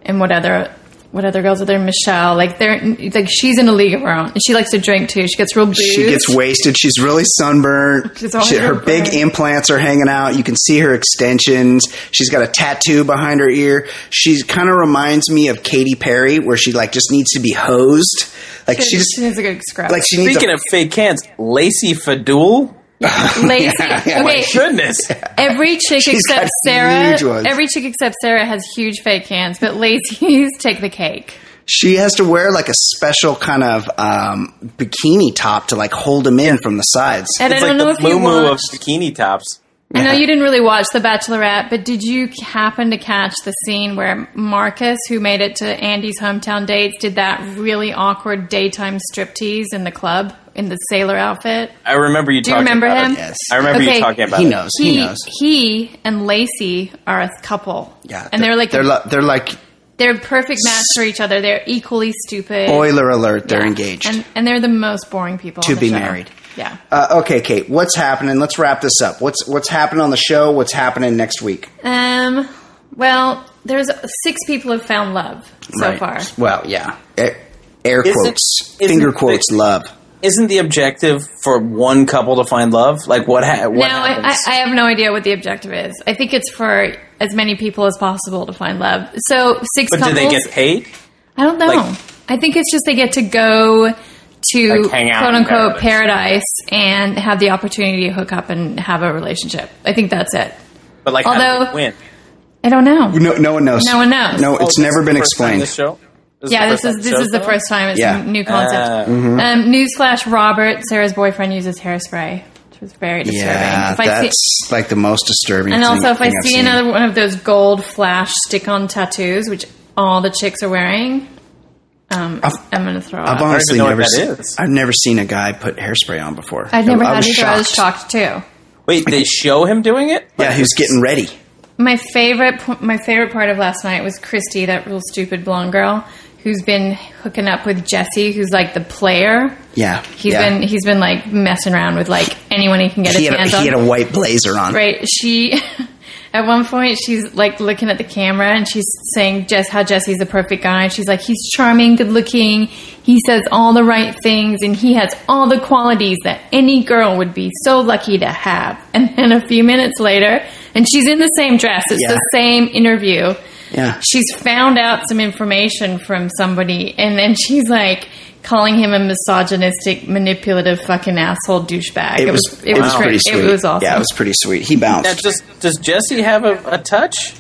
and what other what other girls are there? Michelle. Like they're like she's in a league of her own, and she likes to drink too. She gets real boozed. She gets wasted. She's really sunburnt. She's She- her real big burnt. implants are hanging out. You can see her extensions. She's got a tattoo behind her ear. She kind of reminds me of Katy Perry, where she like just needs to be hosed. Like she just she needs a good scrub. like she needs. Speaking a, of fake cans, Lacy Faddoul. Lazy. yeah, okay, my Goodness. every chick She's except Sarah. Every chick except Sarah has huge fake hands, but lazy's take the cake. she has to wear like a special kind of um, bikini top to like hold them in from the sides. And It's I don't like know the if you moo of bikini tops. I know you didn't really watch The Bachelorette, but did you happen to catch the scene where Marcus, who made it to Andi's hometown dates, did that really awkward daytime striptease in the club in the sailor outfit? I remember you Do you talking remember about him? it. Yes. I remember Okay. you talking about He it. knows. He, He knows. he and Lacy are a couple. Yeah, and they're like they're li- they're like they're a perfect match for each other. They're equally stupid. spoiler alert. They're Yeah. engaged and and they're the most boring people to on the be show. married. Yeah. Uh, okay, Kate, what's happening? Let's wrap this up. What's what's happening on the show? What's happening next week? Um. Well, there's six people have found love so Right. far. Well, yeah. Air, air Isn't- quotes, isn't finger the- quotes, love. Isn't the objective for one couple to find love? Like what? Ha- what no, I, I. I have no idea what the objective is. I think it's for as many people as possible to find love. So six but do couples. they get paid? I don't know. like- I think it's just they get to go to Like hang out quote unquote paradise. paradise. and have the opportunity to hook up and have a relationship. I think that's it. But like, Although- they win? I don't know. No, no one knows. No one knows. No, Oh, it's this never been the first time explained. This show. This yeah, this is this is the first time it's Yeah. a new concept. Uh, Mm-hmm. Um, newsflash: Robert, Sarah's boyfriend, uses hairspray, which was very disturbing. Yeah, If I see- that's like the most disturbing. and thing- also, if I thing I've see seen. another one of those gold flash stick-on tattoos, which all the chicks are wearing, um, I've- I'm gonna throw I've up. honestly never that seen. I've never seen a guy put hairspray on before. I've never I had was either. I was shocked. shocked too. Wait, they show him doing it? Yeah, he was getting ready. My favorite, my favorite part of last night was Christy, that real stupid blonde girl, who's been hooking up with Jesse, who's like the player. Yeah, He's yeah. been he's been like messing around with like anyone he can get He his had, a, hands he had a white blazer on. right? She at one point she's like looking at the camera and she's saying Jess how Jesse's the perfect guy. She's like he's charming, good looking, he says all the right things, and he has all the qualities that any girl would be so lucky to have. And then a few minutes later, and she's in the same dress. It's Yeah. the same interview. Yeah. She's found out some information from somebody, and then she's like calling him a misogynistic, manipulative, fucking asshole douchebag. It was, it was great. pretty sweet. It was awesome. Yeah, it was pretty sweet. He bounced. Yeah, just does Jesse have a, a touch?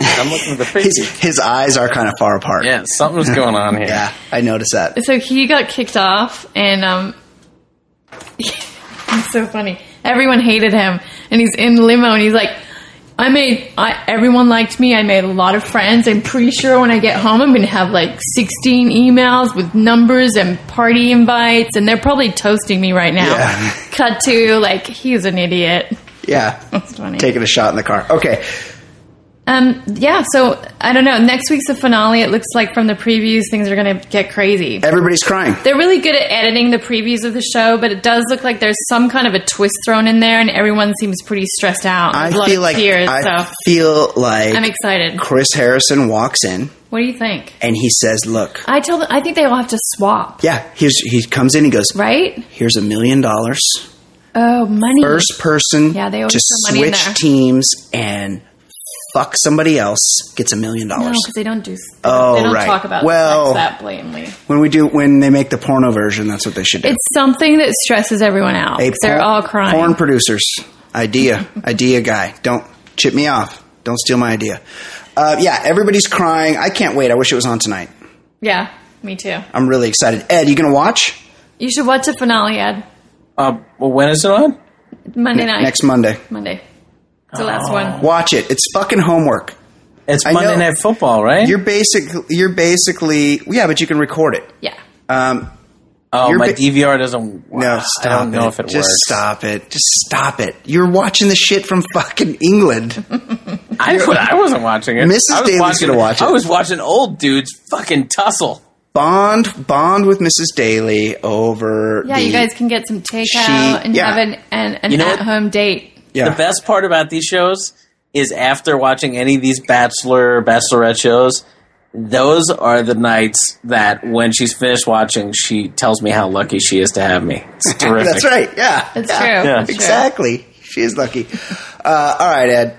I'm looking at the his, his eyes are kind of far apart. Yeah, something's going on here. Yeah, I noticed that. so he got kicked off, and um, it's so funny. Everyone hated him, and he's in limo, and he's like. I made I, everyone liked me. I made a lot of friends. I'm pretty sure when I get home, I'm going to have like 16 emails with numbers and party invites, and they're probably toasting me right now. Yeah. Cut to like he's an idiot. Yeah, That's funny. taking a shot in the car. Okay, Um, yeah. So I don't know. Next week's the finale. It looks like from the previews, things are going to get crazy. everybody's crying. They're really good at editing the previews of the show, but it does look like there's some kind of a twist thrown in there, and everyone seems pretty stressed out. I There's feel like tears, I so feel like I'm excited. Chris Harrison walks in What do you think? and he says, "Look, I tell them, I think they all have to swap, yeah." Here's he comes in. He goes, right? "Here's a million dollars. Oh, money. First person Yeah, they always to throw money in switch teams and fuck somebody else gets a million dollars. no, dollars." because they don't do. Oh, they don't right. talk about Well- sex that blatantly. When we do, when they make the porno version, that's what they should do. It's something that stresses everyone out. Hey, 'cause they're porn- all crying. Porn producers, idea, idea guy. Don't chip me off. Don't steal my idea. Uh, yeah, everybody's crying. I can't wait. I wish it was on tonight. Yeah, me too. I'm really excited. Ed, you gonna watch You should watch the finale, Ed. Uh, well, when is it on? Monday night. next Monday? Monday. It's the last one. Watch it. It's fucking homework. It's I Monday know. Night Football, right? You're basic. You're basically yeah, but you can record it. Yeah. Um, oh, you're my ba- DVR doesn't. no, I stop don't know it. if it works. Just works. stop it. Just stop it. You're watching the shit from fucking England. I, I wasn't watching it. Mrs. I was Daly's watching, gonna watch it. I was watching old dudes fucking tussle. Bond, bond with Mrs. Daly over. Yeah, the, you guys can get some takeout She- and yeah. have an, an, an You know what? at-home date. Yeah. The best part about these shows is after watching any of these Bachelor, Bachelorette shows, those are the nights that when she's finished watching, she tells me how lucky she is to have me. It's terrific. That's right. Yeah, That's Yeah. true. Yeah. That's true. Exactly. She is lucky. Uh, all right, Ed.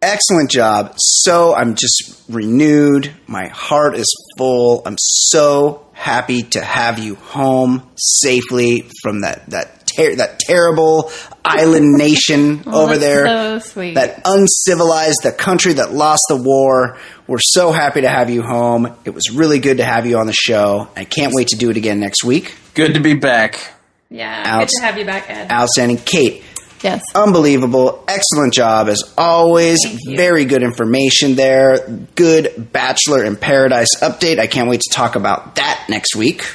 Excellent job. So I'm just renewed. My heart is full. I'm so happy to have you home safely from that that ter- that terrible island nation Oh, over that's there. So sweet. That uncivilized, the country that lost the war. We're so happy to have you home. It was really good to have you on the show. I can't wait to do it again next week. Good to be back. yeah. Outs- Good to have you back, Ed. Outstanding. Kate, yes. unbelievable. Excellent job as always. Thank you. Very good information there. Good Bachelor in Paradise update. I can't wait to talk about that next week.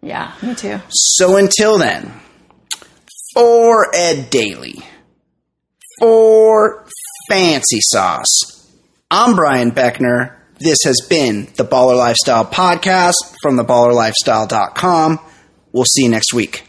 Yeah, me too. So until then, for Ed Daly, for Fancy Sauce, I'm Brian Beckner. This has been the Baller Lifestyle Podcast from theballerlifestyle.com. We'll see you next week.